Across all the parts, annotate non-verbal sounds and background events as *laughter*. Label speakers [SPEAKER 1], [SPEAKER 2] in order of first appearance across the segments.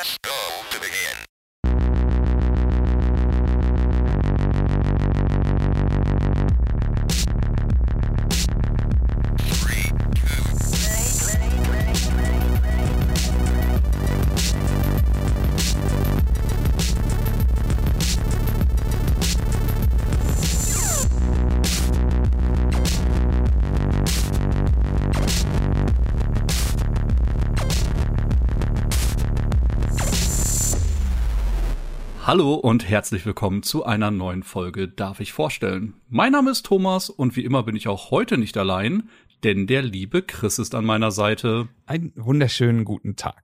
[SPEAKER 1] Press go to begin.
[SPEAKER 2] Hallo und herzlich willkommen zu einer neuen Folge Darf ich vorstellen. Mein Name ist Thomas und wie immer bin ich auch heute nicht allein, denn der liebe Chris ist an meiner Seite.
[SPEAKER 3] Einen wunderschönen guten Tag.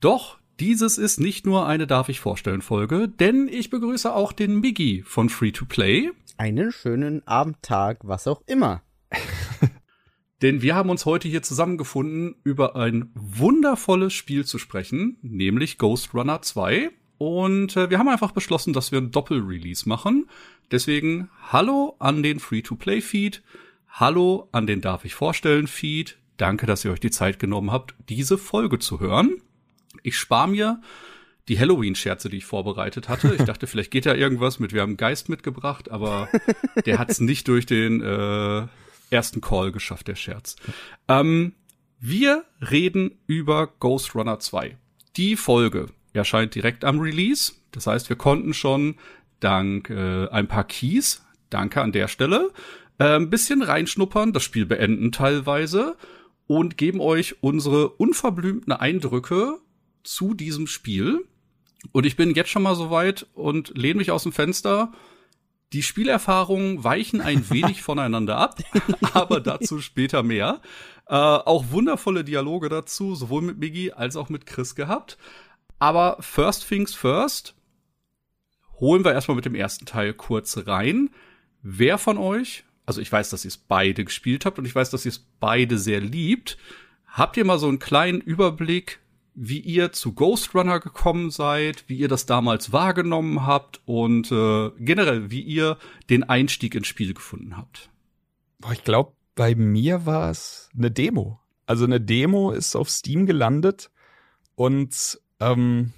[SPEAKER 2] Doch, dieses ist nicht nur eine Darf ich vorstellen Folge, denn ich begrüße auch den Miggy von Free to Play,
[SPEAKER 4] Einen schönen Abendtag, was auch immer. *laughs*
[SPEAKER 2] denn wir haben uns heute hier zusammengefunden, über ein wundervolles Spiel zu sprechen, nämlich Ghost Runner 2. Und äh, wir haben einfach beschlossen, dass wir ein Doppel-Release machen. Deswegen hallo an den Free-to-Play-Feed, hallo an den Darf ich vorstellen Feed. Danke, dass ihr euch die Zeit genommen habt, diese Folge zu hören. Ich spare mir die Halloween-Scherze, die ich vorbereitet hatte. Ich dachte, *laughs* vielleicht geht da irgendwas mit, wir haben einen Geist mitgebracht, aber der hat es *laughs* nicht durch den äh, ersten Call geschafft, der Scherz. Ähm, wir reden über Ghost Runner 2. Die Folge erscheint direkt am Release. Das heißt, wir konnten schon dank äh, ein paar Keys, danke an der Stelle, äh, ein bisschen reinschnuppern, das Spiel beenden teilweise und geben euch unsere unverblümten Eindrücke zu diesem Spiel. Und ich bin jetzt schon mal so weit und lehne mich aus dem Fenster. Die Spielerfahrungen weichen ein *laughs* wenig voneinander ab, *laughs* aber dazu später mehr. Äh, auch wundervolle Dialoge dazu, sowohl mit Miggy als auch mit Chris gehabt. Aber first things first, holen wir erstmal mit dem ersten Teil kurz rein. Wer von euch, also ich weiß, dass ihr es beide gespielt habt und ich weiß, dass ihr es beide sehr liebt, habt ihr mal so einen kleinen Überblick, wie ihr zu Ghost Runner gekommen seid, wie ihr das damals wahrgenommen habt und äh, generell, wie ihr den Einstieg ins Spiel gefunden habt?
[SPEAKER 3] Ich glaube, bei mir war es eine Demo. Also eine Demo ist auf Steam gelandet und ähm,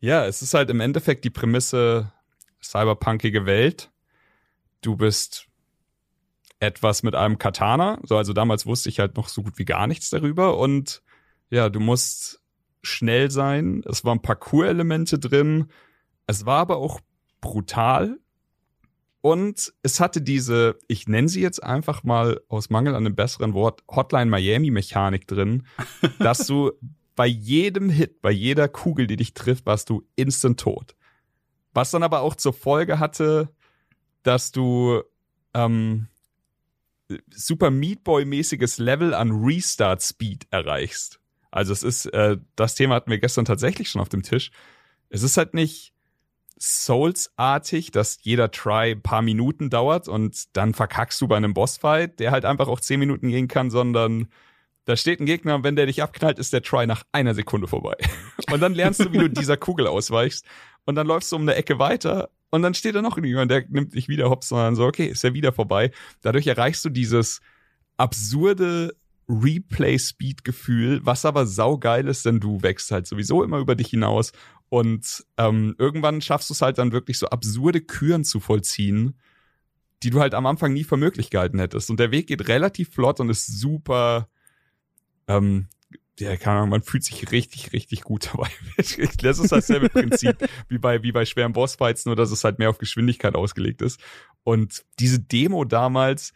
[SPEAKER 3] ja, es ist halt im Endeffekt die Prämisse cyberpunkige Welt. Du bist etwas mit einem Katana. So, also damals wusste ich halt noch so gut wie gar nichts darüber. Und ja, du musst schnell sein. Es waren Parcours-Elemente drin. Es war aber auch brutal. Und es hatte diese, ich nenne sie jetzt einfach mal aus Mangel an einem besseren Wort, Hotline Miami Mechanik drin, *laughs* dass du bei jedem Hit, bei jeder Kugel, die dich trifft, warst du instant tot. Was dann aber auch zur Folge hatte, dass du ähm, super Meat Boy-mäßiges Level an Restart Speed erreichst. Also es ist, äh, das Thema hatten wir gestern tatsächlich schon auf dem Tisch. Es ist halt nicht Souls-artig, dass jeder Try ein paar Minuten dauert und dann verkackst du bei einem Bossfight, der halt einfach auch zehn Minuten gehen kann, sondern da steht ein Gegner und wenn der dich abknallt, ist der Try nach einer Sekunde vorbei. *laughs* Und dann lernst du, wie du dieser Kugel ausweichst und dann läufst du um eine Ecke weiter und dann steht da noch jemand, der nimmt dich wieder hops, sondern so, okay, ist ja wieder vorbei. Dadurch erreichst du dieses absurde Replay-Speed-Gefühl, was aber saugeil ist, denn du wächst halt sowieso immer über dich hinaus und ähm, irgendwann schaffst du es halt dann wirklich so absurde Küren zu vollziehen, die du halt am Anfang nie für möglich gehalten hättest. Und der Weg geht relativ flott und ist super, ähm, ja, keine Ahnung, man fühlt sich richtig, richtig gut *laughs* dabei. das ist dasselbe Prinzip wie bei, wie bei schweren Bossfights, nur dass es halt mehr auf Geschwindigkeit ausgelegt ist. Und diese Demo damals,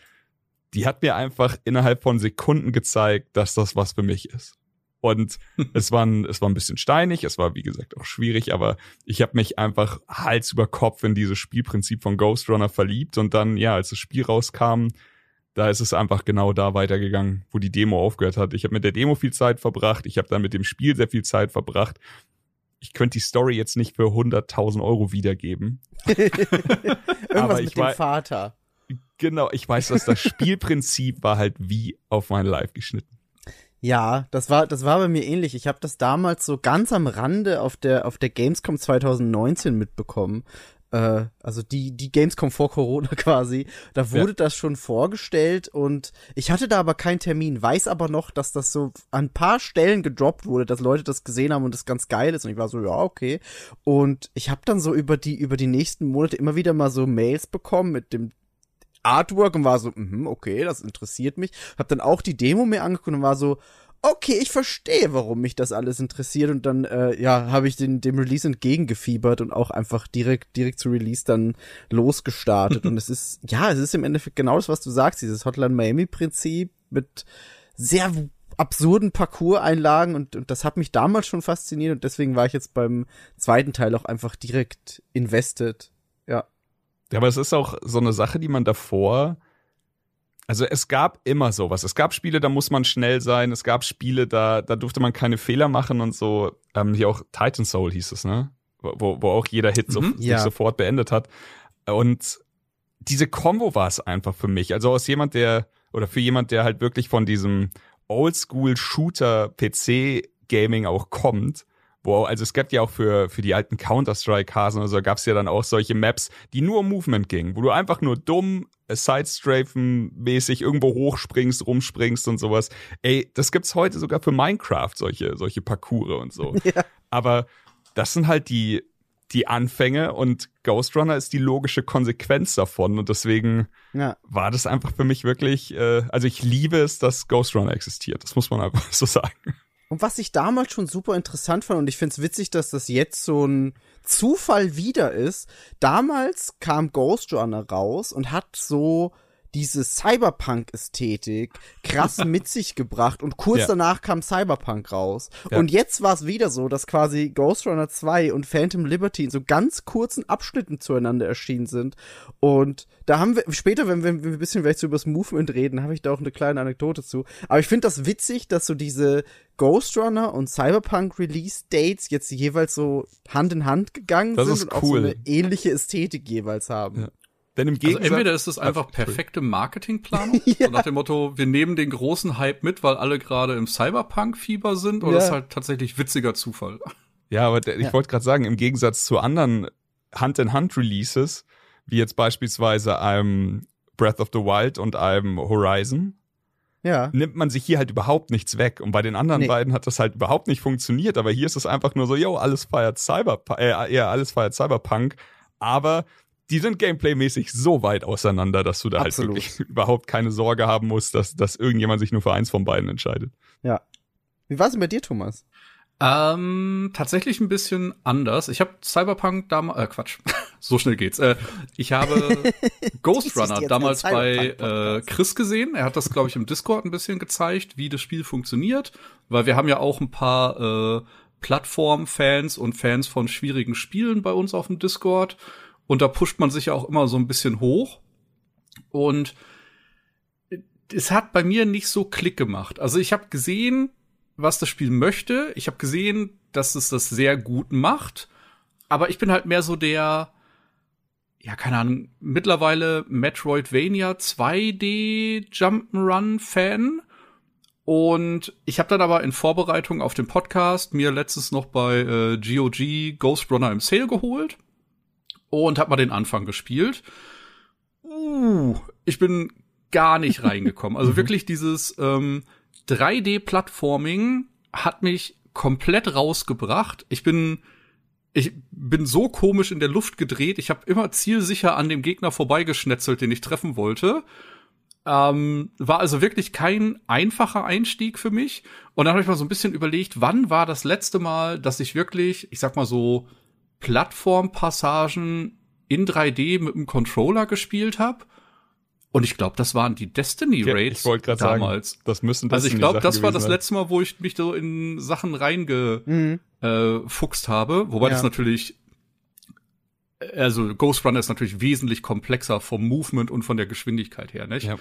[SPEAKER 3] die hat mir einfach innerhalb von Sekunden gezeigt, dass das was für mich ist. Und *laughs* es war, ein, es war ein bisschen steinig, es war wie gesagt auch schwierig, aber ich habe mich einfach Hals über Kopf in dieses Spielprinzip von Ghost Runner verliebt und dann, ja, als das Spiel rauskam, da ist es einfach genau da weitergegangen, wo die Demo aufgehört hat. Ich habe mit der Demo viel Zeit verbracht, ich habe dann mit dem Spiel sehr viel Zeit verbracht. Ich könnte die Story jetzt nicht für 100.000 Euro wiedergeben. *laughs*
[SPEAKER 4] Irgendwas
[SPEAKER 3] Aber
[SPEAKER 4] mit
[SPEAKER 3] ich
[SPEAKER 4] dem
[SPEAKER 3] wei-
[SPEAKER 4] Vater.
[SPEAKER 3] Genau, ich weiß, dass das Spielprinzip war halt wie auf mein Live geschnitten.
[SPEAKER 4] Ja, das war, das war bei mir ähnlich. Ich habe das damals so ganz am Rande auf der, auf der Gamescom 2019 mitbekommen. Äh, also die, die Gamescom vor Corona *laughs* quasi, da wurde
[SPEAKER 3] Ja.
[SPEAKER 4] das schon vorgestellt und ich hatte da aber keinen Termin, weiß aber noch, dass das so an ein paar Stellen gedroppt wurde, dass Leute das gesehen haben und das ganz geil ist und ich war so, ja, okay. Und ich habe dann so über die, über die nächsten Monate immer wieder mal so Mails bekommen mit dem Artwork und war so, mhm, okay, das interessiert mich. Hab dann auch die Demo mir angeguckt und war so, okay, ich verstehe, warum mich das alles interessiert und dann äh, ja, habe ich den dem Release entgegengefiebert und auch einfach direkt direkt zu Release dann losgestartet *laughs* und es ist ja, es ist im Endeffekt genau das, was du sagst, dieses Hotline Miami Prinzip mit sehr absurden Parcours-Einlagen und, und das hat mich damals schon fasziniert und deswegen war ich jetzt beim zweiten Teil auch einfach direkt invested. Ja.
[SPEAKER 3] Ja, aber es ist auch so eine Sache, die man davor. Also es gab immer sowas. Es gab Spiele, da muss man schnell sein. Es gab Spiele, da, da durfte man keine Fehler machen und so. Ähm, hier auch Titan Soul hieß es, ne? Wo, wo auch jeder Hit so,
[SPEAKER 2] Mhm.
[SPEAKER 3] sich
[SPEAKER 4] Ja.
[SPEAKER 3] sofort beendet hat. Und diese Combo war es einfach für mich. Also aus jemand, der, oder für jemand, der halt wirklich von diesem Oldschool-Shooter-PC-Gaming auch kommt, wo, also es gab ja auch für, für die alten Counter-Strike-Hasen oder so, gab es ja dann auch solche Maps, die nur um Movement gingen, wo du einfach nur dumm, Sidestrafen-mäßig irgendwo hochspringst, rumspringst und sowas. Ey, das gibt's heute sogar für Minecraft, solche, solche Parcours und so. *laughs*
[SPEAKER 4] Ja.
[SPEAKER 3] Aber das sind halt die, die Anfänge und Ghost Runner ist die logische Konsequenz davon und deswegen
[SPEAKER 4] Ja.
[SPEAKER 3] war das einfach für mich wirklich, äh, also ich liebe es, dass Ghost Runner existiert. Das muss man einfach *laughs* so sagen.
[SPEAKER 4] Und was ich damals schon super interessant fand, und ich find's witzig, dass das jetzt so ein Zufall wieder ist, damals kam Ghost Runner raus und hat so diese Cyberpunk-Ästhetik krass *laughs* mit sich gebracht und kurz
[SPEAKER 3] Ja.
[SPEAKER 4] danach kam Cyberpunk raus.
[SPEAKER 3] Ja.
[SPEAKER 4] Und jetzt war es wieder so, dass quasi Ghost Runner 2 und Phantom Liberty in so ganz kurzen Abschnitten zueinander erschienen sind. Und da haben wir, später, wenn wir, wenn wir ein bisschen vielleicht so über das Movement reden, habe ich da auch eine kleine Anekdote zu. Aber ich finde das witzig, dass so diese Ghost Runner und Cyberpunk Release Dates jetzt jeweils so Hand in Hand gegangen
[SPEAKER 3] Das
[SPEAKER 4] sind und auch
[SPEAKER 3] cool.
[SPEAKER 4] so eine ähnliche Ästhetik jeweils haben.
[SPEAKER 3] Ja. Denn im
[SPEAKER 2] Also
[SPEAKER 3] Gegensatz.
[SPEAKER 2] entweder ist es einfach perfekte Marketingplanung, *laughs* so nach dem Motto, wir nehmen den großen Hype mit, weil alle gerade im Cyberpunk-Fieber sind, oder
[SPEAKER 4] Ja.
[SPEAKER 2] ist halt tatsächlich witziger Zufall. *laughs*
[SPEAKER 3] Ja, aber der, ich
[SPEAKER 4] Ja.
[SPEAKER 3] wollte gerade sagen, im Gegensatz zu anderen Hand-in-Hand-Releases, wie jetzt beispielsweise einem Breath of the Wild und einem Horizon,
[SPEAKER 4] Ja.
[SPEAKER 3] nimmt man sich hier halt überhaupt nichts weg. Und bei den anderen
[SPEAKER 4] Nee.
[SPEAKER 3] beiden hat das halt überhaupt nicht funktioniert. Aber hier ist es einfach nur so, yo, alles feiert Cyberpunk, äh, ja, alles feiert Cyberpunk. Aber die sind gameplaymäßig so weit auseinander, dass du da
[SPEAKER 4] Absolut.
[SPEAKER 3] halt wirklich *laughs* überhaupt keine Sorge haben musst, dass, dass irgendjemand sich nur für eins von beiden entscheidet.
[SPEAKER 4] Ja. Wie war's denn bei dir, Thomas?
[SPEAKER 2] Ähm, tatsächlich ein bisschen anders. Ich habe Cyberpunk damals, äh, Quatsch, *laughs* so schnell geht's. Äh, ich habe *laughs* Ghost Runner damals bei äh. Chris gesehen. Er hat das, glaube ich, im Discord ein bisschen gezeigt, wie das Spiel funktioniert, weil wir haben ja auch ein paar äh, Plattform-Fans und Fans von schwierigen Spielen bei uns auf dem Discord. Und da pusht man sich ja auch immer so ein bisschen hoch. Und es hat bei mir nicht so Klick gemacht. Also ich habe gesehen, was das Spiel möchte. Ich habe gesehen, dass es das sehr gut macht. Aber ich bin halt mehr so der, ja, keine Ahnung, mittlerweile Metroidvania 2D Jump'n'Run Fan. Und ich habe dann aber in Vorbereitung auf den Podcast mir letztes noch bei äh, GOG Ghost Runner im Sale geholt und habe mal den Anfang gespielt. Uh, ich bin gar nicht *laughs* reingekommen. Also wirklich dieses ähm, 3D-Plattforming hat mich komplett rausgebracht. Ich bin ich bin so komisch in der Luft gedreht. Ich habe immer zielsicher an dem Gegner vorbeigeschnetzelt, den ich treffen wollte. Ähm, war also wirklich kein einfacher Einstieg für mich. Und dann habe ich mal so ein bisschen überlegt, wann war das letzte Mal, dass ich wirklich, ich sag mal so, Plattformpassagen in 3D mit dem Controller gespielt habe. Und ich glaube, das waren die Destiny
[SPEAKER 3] Ja,
[SPEAKER 2] Raids
[SPEAKER 3] ich wollte gerade sagen,
[SPEAKER 2] damals.
[SPEAKER 3] das müssen
[SPEAKER 2] also ich
[SPEAKER 3] Destiny
[SPEAKER 2] glaube, das war das letzte Mal, wo ich mich so in Sachen reingefuchst
[SPEAKER 4] Mhm.
[SPEAKER 2] äh, habe. Wobei
[SPEAKER 4] Ja.
[SPEAKER 2] das natürlich, also Ghost Runner ist natürlich wesentlich komplexer vom Movement und von der Geschwindigkeit her, nicht?
[SPEAKER 3] Ja.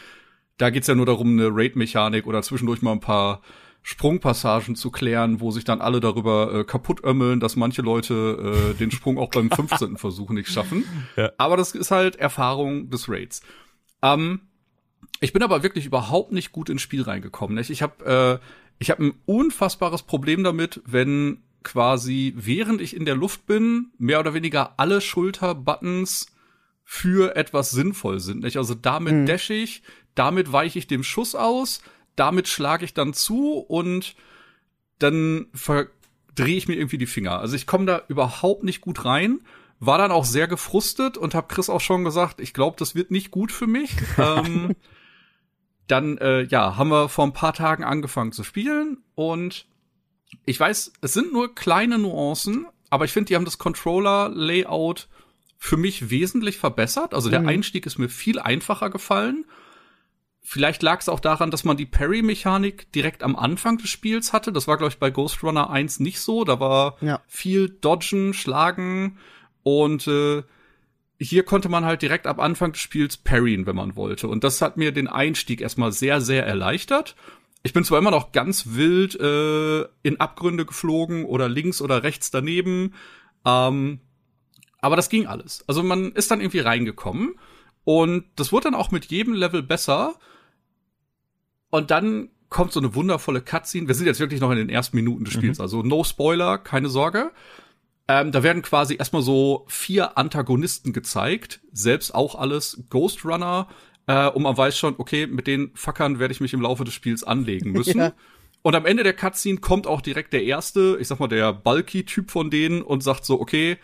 [SPEAKER 2] Da geht's ja nur darum, eine Raid-Mechanik oder zwischendurch mal ein paar Sprungpassagen zu klären, wo sich dann alle darüber äh, kaputt ömmeln, dass manche Leute äh, den Sprung auch beim *laughs* 15. Versuch nicht schaffen.
[SPEAKER 3] Ja.
[SPEAKER 2] Aber das ist halt Erfahrung des Raids. Ähm, ich bin aber wirklich überhaupt nicht gut ins Spiel reingekommen. Nicht? Ich habe äh, ich hab ein unfassbares Problem damit, wenn quasi, während ich in der Luft bin, mehr oder weniger alle Schulterbuttons für etwas sinnvoll sind. Nicht? Also damit
[SPEAKER 4] Mhm.
[SPEAKER 2] dash ich, damit weiche ich dem Schuss aus, damit schlage ich dann zu und dann verdrehe ich mir irgendwie die Finger. Also ich komme da überhaupt nicht gut rein. War dann auch sehr gefrustet und habe Chris auch schon gesagt, ich glaube, das wird nicht gut für mich. *laughs* ähm, dann, äh, ja, haben wir vor ein paar Tagen angefangen zu spielen und ich weiß, es sind nur kleine Nuancen, aber ich finde, die haben das Controller-Layout für mich wesentlich verbessert. Also der
[SPEAKER 4] Mhm.
[SPEAKER 2] Einstieg ist mir viel einfacher gefallen. Vielleicht lag es auch daran, dass man die Parry-Mechanik direkt am Anfang des Spiels hatte. Das war, glaube ich, bei Ghost Runner 1 nicht so. Da war
[SPEAKER 4] Ja.
[SPEAKER 2] viel Dodgen, Schlagen und äh, hier konnte man halt direkt ab Anfang des Spiels parryen, wenn man wollte. Und das hat mir den Einstieg erstmal sehr, sehr erleichtert. Ich bin zwar immer noch ganz wild äh, in Abgründe geflogen oder links oder rechts daneben, ähm, aber das ging alles. Also man ist dann irgendwie reingekommen und das wurde dann auch mit jedem Level besser. Und dann kommt so eine wundervolle Cutscene. Wir sind jetzt wirklich noch in den ersten Minuten des Spiels, also no Spoiler, keine Sorge. Ähm, da werden quasi erstmal so vier Antagonisten gezeigt, selbst auch alles Ghost Runner. Äh, und man weiß schon, okay, mit den Fuckern werde ich mich im Laufe des Spiels anlegen *laughs* müssen.
[SPEAKER 4] Ja.
[SPEAKER 2] Und am Ende der Cutscene kommt auch direkt der erste, ich sag mal, der Bulky-Typ von denen und sagt so, okay,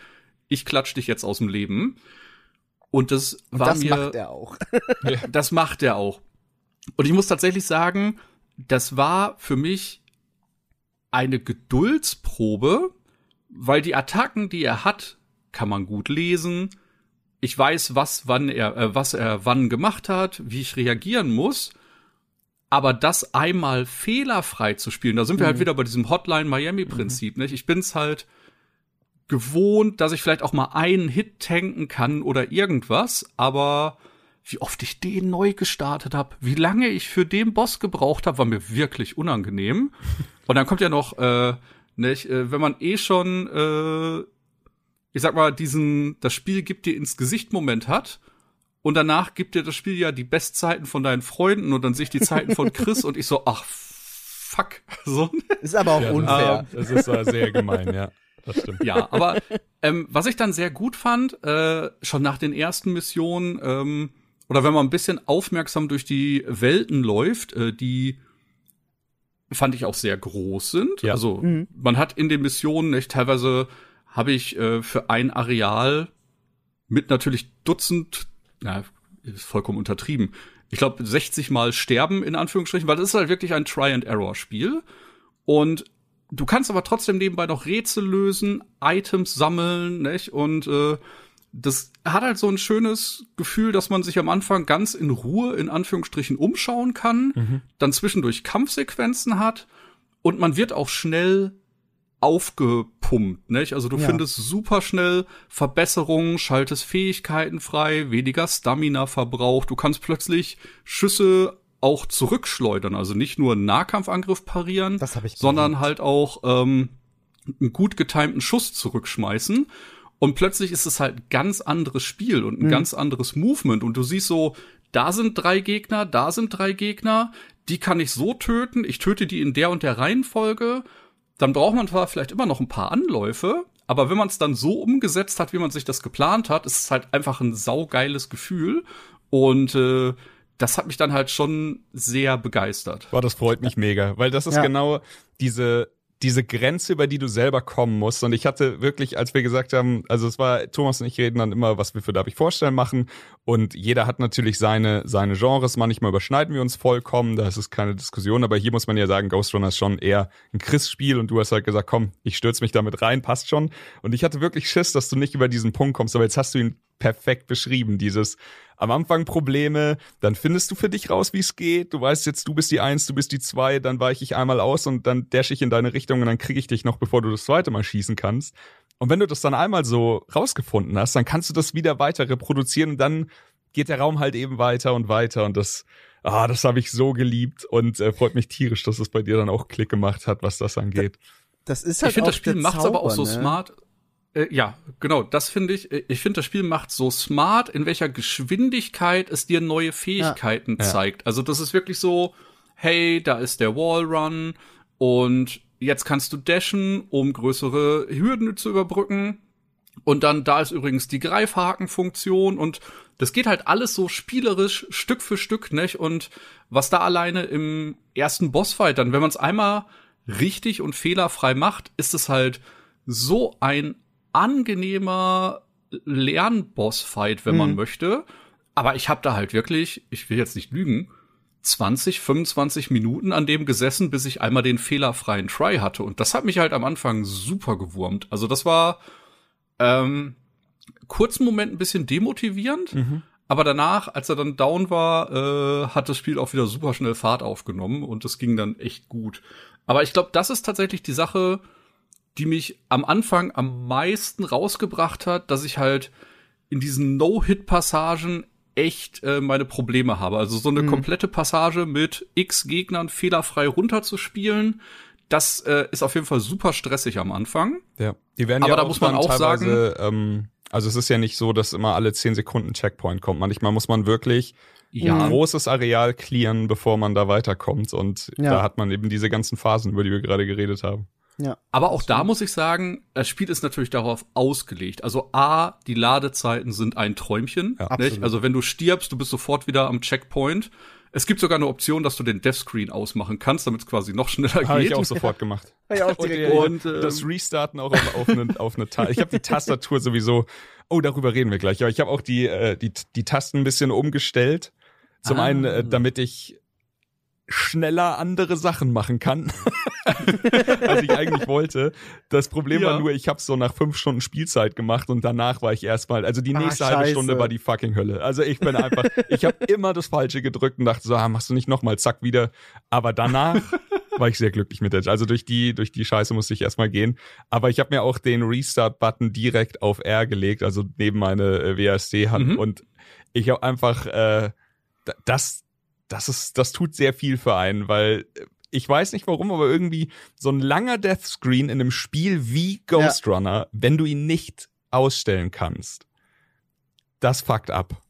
[SPEAKER 2] ich klatsch dich jetzt aus dem Leben. Und das
[SPEAKER 4] Und
[SPEAKER 2] war
[SPEAKER 4] das
[SPEAKER 2] mir,
[SPEAKER 4] macht er auch. *laughs*
[SPEAKER 2] das macht er auch. Und ich muss tatsächlich sagen, das war für mich eine Geduldsprobe, weil die Attacken, die er hat, kann man gut lesen. Ich weiß, was wann er äh, was er wann gemacht hat, wie ich reagieren muss. Aber das einmal fehlerfrei zu spielen, da sind wir halt wieder bei diesem Hotline Miami Prinzip, nicht? Ich bin's halt gewohnt, dass ich vielleicht auch mal einen Hit tanken kann oder irgendwas, aber wie oft ich den neu gestartet habe, wie lange ich für den Boss gebraucht habe, war mir wirklich unangenehm. *laughs* Und dann kommt ja noch, äh, nicht, äh, wenn man eh schon, äh, ich sag mal, diesen, das Spiel gibt dir ins Gesicht Moment hat. Und danach gibt dir das Spiel ja die Bestzeiten von deinen Freunden und dann sehe ich die Zeiten von Chris und ich so, ach, fuck. *laughs* So,
[SPEAKER 4] Ist aber auch
[SPEAKER 3] Ja,
[SPEAKER 4] unfair.
[SPEAKER 3] Das ist äh, sehr gemein, ja. Das stimmt.
[SPEAKER 2] Ja, aber ähm, was ich dann sehr gut fand, äh, schon nach den ersten Missionen, ähm, oder wenn man ein bisschen aufmerksam durch die Welten läuft, äh, die fand ich auch sehr groß sind.
[SPEAKER 3] Ja.
[SPEAKER 2] Also
[SPEAKER 4] Mhm.
[SPEAKER 2] man hat in den Missionen nicht teilweise habe ich äh, für ein Areal mit natürlich Dutzend, na, ist vollkommen untertrieben. Ich glaube 60 mal sterben in Anführungsstrichen, weil das ist halt wirklich ein Try and Error Spiel und du kannst aber trotzdem nebenbei noch Rätsel lösen, Items sammeln, nicht? Und äh, das hat halt so ein schönes Gefühl, dass man sich am Anfang ganz in Ruhe in Anführungsstrichen umschauen kann, dann zwischendurch Kampfsequenzen hat und man wird auch schnell aufgepumpt, nicht? Also du
[SPEAKER 4] Ja.
[SPEAKER 2] findest super schnell Verbesserungen, schaltest Fähigkeiten frei, weniger Stamina verbraucht, du kannst plötzlich Schüsse auch zurückschleudern, also nicht nur einen Nahkampfangriff parieren,
[SPEAKER 4] Das habe ich
[SPEAKER 2] sondern halt auch ähm, einen gut getimten Schuss zurückschmeißen. Und plötzlich ist es halt ein ganz anderes Spiel und ein
[SPEAKER 4] Mhm.
[SPEAKER 2] ganz anderes Movement. Und du siehst so, da sind drei Gegner, da sind drei Gegner, die kann ich so töten, ich töte die in der und der Reihenfolge. Dann braucht man zwar vielleicht immer noch ein paar Anläufe, aber wenn man es dann so umgesetzt hat, wie man sich das geplant hat, ist es halt einfach ein saugeiles Gefühl. Und äh, das hat mich dann halt schon sehr begeistert.
[SPEAKER 3] Boah, das freut mich mega, weil das ist
[SPEAKER 4] Ja.
[SPEAKER 3] genau diese diese Grenze, über die du selber kommen musst. Und ich hatte wirklich, als wir gesagt haben, also es war, Thomas und ich reden dann immer, was wir für Darf ich vorstellen machen. Und jeder hat natürlich seine, seine Genres. Manchmal überschneiden wir uns vollkommen, da ist es keine Diskussion. Aber hier muss man ja sagen, Ghost Runner ist schon eher ein Chris-Spiel. Und du hast halt gesagt, komm, ich stürze mich damit rein, passt schon. Und ich hatte wirklich Schiss, dass du nicht über diesen Punkt kommst. Aber jetzt hast du ihn perfekt beschrieben. Dieses am Anfang Probleme, dann findest du für dich raus, wie es geht. Du weißt jetzt, du bist die Eins, du bist die Zwei, dann weiche ich einmal aus und dann dash ich in deine Richtung und dann kriege ich dich noch, bevor du das zweite Mal schießen kannst. Und wenn du das dann einmal so rausgefunden hast, dann kannst du das wieder weiter reproduzieren und dann geht der Raum halt eben weiter und weiter und das, ah, das habe ich so geliebt und äh, freut mich tierisch, dass es bei dir dann auch Klick gemacht hat, was das angeht.
[SPEAKER 4] Das ist halt
[SPEAKER 2] ich finde, das Spiel
[SPEAKER 4] der
[SPEAKER 2] macht's aber auch so
[SPEAKER 4] ne?
[SPEAKER 2] smart. Äh, ja, genau, das finde ich. äh, Ich finde, das Spiel macht so smart, in welcher Geschwindigkeit es dir neue Fähigkeiten
[SPEAKER 3] Ja.
[SPEAKER 2] zeigt. Also das ist wirklich so, hey, da ist der Wallrun und jetzt kannst du dashen, um größere Hürden zu überbrücken. Und dann, da ist übrigens die Greifhaken-Funktion und das geht halt alles so spielerisch Stück für Stück, nicht? Und was da alleine im ersten Bossfight dann, wenn man es einmal richtig und fehlerfrei macht, ist es halt so ein angenehmer Lernbossfight, wenn man
[SPEAKER 4] Mhm.
[SPEAKER 2] möchte. Aber ich habe da halt wirklich, ich will jetzt nicht lügen, 20, 25 Minuten an dem gesessen, bis ich einmal den fehlerfreien Try hatte. Und das hat mich halt am Anfang super gewurmt. Also das war ähm, kurzen Moment ein bisschen demotivierend, aber danach, als er dann down war, äh, hat das Spiel auch wieder super schnell Fahrt aufgenommen und das ging dann echt gut. Aber ich glaube, das ist tatsächlich die Sache, die mich am Anfang am meisten rausgebracht hat, dass ich halt in diesen No-Hit-Passagen echt äh, meine Probleme habe. Also so eine komplette Passage mit x Gegnern fehlerfrei runterzuspielen, das äh, ist auf jeden Fall super stressig am Anfang.
[SPEAKER 3] Ja. Die werden
[SPEAKER 2] Aber
[SPEAKER 3] ja
[SPEAKER 2] da
[SPEAKER 3] auch
[SPEAKER 2] muss man auch
[SPEAKER 3] teilweise, ähm, also es ist ja nicht so, dass immer alle 10 Sekunden Checkpoint kommt. Manchmal muss man wirklich ein
[SPEAKER 2] Ja,
[SPEAKER 3] großes Areal clearen, bevor man da weiterkommt. Und
[SPEAKER 4] Ja.
[SPEAKER 3] da hat man eben diese ganzen Phasen, über die wir gerade geredet haben.
[SPEAKER 4] Ja.
[SPEAKER 2] Aber auch da muss ich sagen, das Spiel ist natürlich darauf ausgelegt. Also A, die Ladezeiten sind ein Träumchen.
[SPEAKER 3] Ja.
[SPEAKER 2] Also wenn du stirbst, du bist sofort wieder am Checkpoint. Es gibt sogar eine Option, dass du den Death Screen ausmachen kannst, damit es quasi noch schneller
[SPEAKER 3] Habe
[SPEAKER 2] geht.
[SPEAKER 3] ich auch sofort gemacht. *laughs*
[SPEAKER 4] Ja, auch
[SPEAKER 3] Und, äh,
[SPEAKER 2] Und, ähm,
[SPEAKER 3] das Restarten auch auf, auf eine, auf eine Ta Ich habe die Tastatur sowieso. Oh, darüber reden wir gleich. Aber ich habe auch die, äh, die, die Tasten ein bisschen umgestellt. Zum
[SPEAKER 2] Ah.
[SPEAKER 3] einen, äh, damit ich schneller andere Sachen machen kann, *laughs* was ich eigentlich wollte. Das Problem
[SPEAKER 2] Ja.
[SPEAKER 3] war nur, ich habe so nach fünf Stunden Spielzeit gemacht und danach war ich erstmal, also die
[SPEAKER 4] Ah,
[SPEAKER 3] nächste halbe
[SPEAKER 4] scheiße.
[SPEAKER 3] Stunde war die fucking Hölle. Also ich bin einfach, ich habe immer das Falsche gedrückt und dachte so, ah, machst du nicht nochmal, zack, wieder. Aber danach war ich sehr glücklich mit der. Also durch die, durch die Scheiße musste ich erstmal gehen. Aber ich habe mir auch den Restart-Button direkt auf R gelegt, also neben meine äh, WASD-Hand.
[SPEAKER 2] Mhm.
[SPEAKER 3] Und ich habe einfach, äh, das, das ist, das tut sehr viel für einen, weil äh, ich weiß nicht warum, aber irgendwie so ein langer Death Screen in einem Spiel wie Ghost Runner, wenn du ihn nicht ausstellen kannst, das fuckt ab.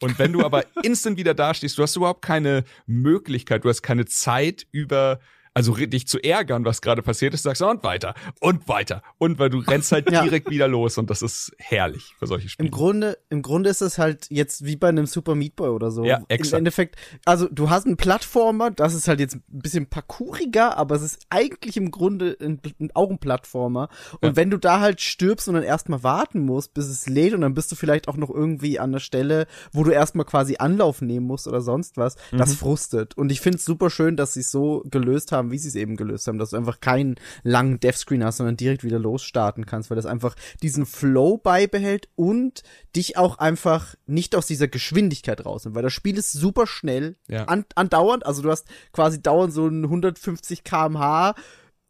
[SPEAKER 3] Und wenn du aber *laughs* instant wieder dastehst, du hast überhaupt keine Möglichkeit, du hast keine Zeit über, also dich zu ärgern, was gerade passiert ist, sagst du und weiter und weiter und weil du rennst halt *laughs*
[SPEAKER 4] Ja.
[SPEAKER 3] direkt wieder los und das ist herrlich für solche Spiele.
[SPEAKER 4] Im Grunde, im Grunde ist es halt jetzt wie bei einem Super Meat Boy oder so.
[SPEAKER 3] Ja,
[SPEAKER 4] Im
[SPEAKER 3] exakt.
[SPEAKER 4] Endeffekt, also du hast einen Plattformer, das ist halt jetzt ein bisschen parkouriger, aber es ist eigentlich im Grunde ein, ein, auch ein Plattformer. Und
[SPEAKER 3] Ja.
[SPEAKER 4] wenn du da halt stirbst und dann erstmal warten musst, bis es lädt und dann bist du vielleicht auch noch irgendwie an der Stelle, wo du erstmal quasi Anlauf nehmen musst oder sonst was,
[SPEAKER 3] Mhm.
[SPEAKER 4] das frustet. Und ich finde es super schön, dass sie es so gelöst haben, wie sie es eben gelöst haben, dass du einfach keinen langen Deathscreen hast, sondern direkt wieder losstarten kannst, weil das einfach diesen Flow beibehält und dich auch einfach nicht aus dieser Geschwindigkeit rausnimmt, weil das Spiel ist super schnell,
[SPEAKER 3] Ja.
[SPEAKER 4] an, andauernd, also du hast quasi dauernd so einen 150 kmh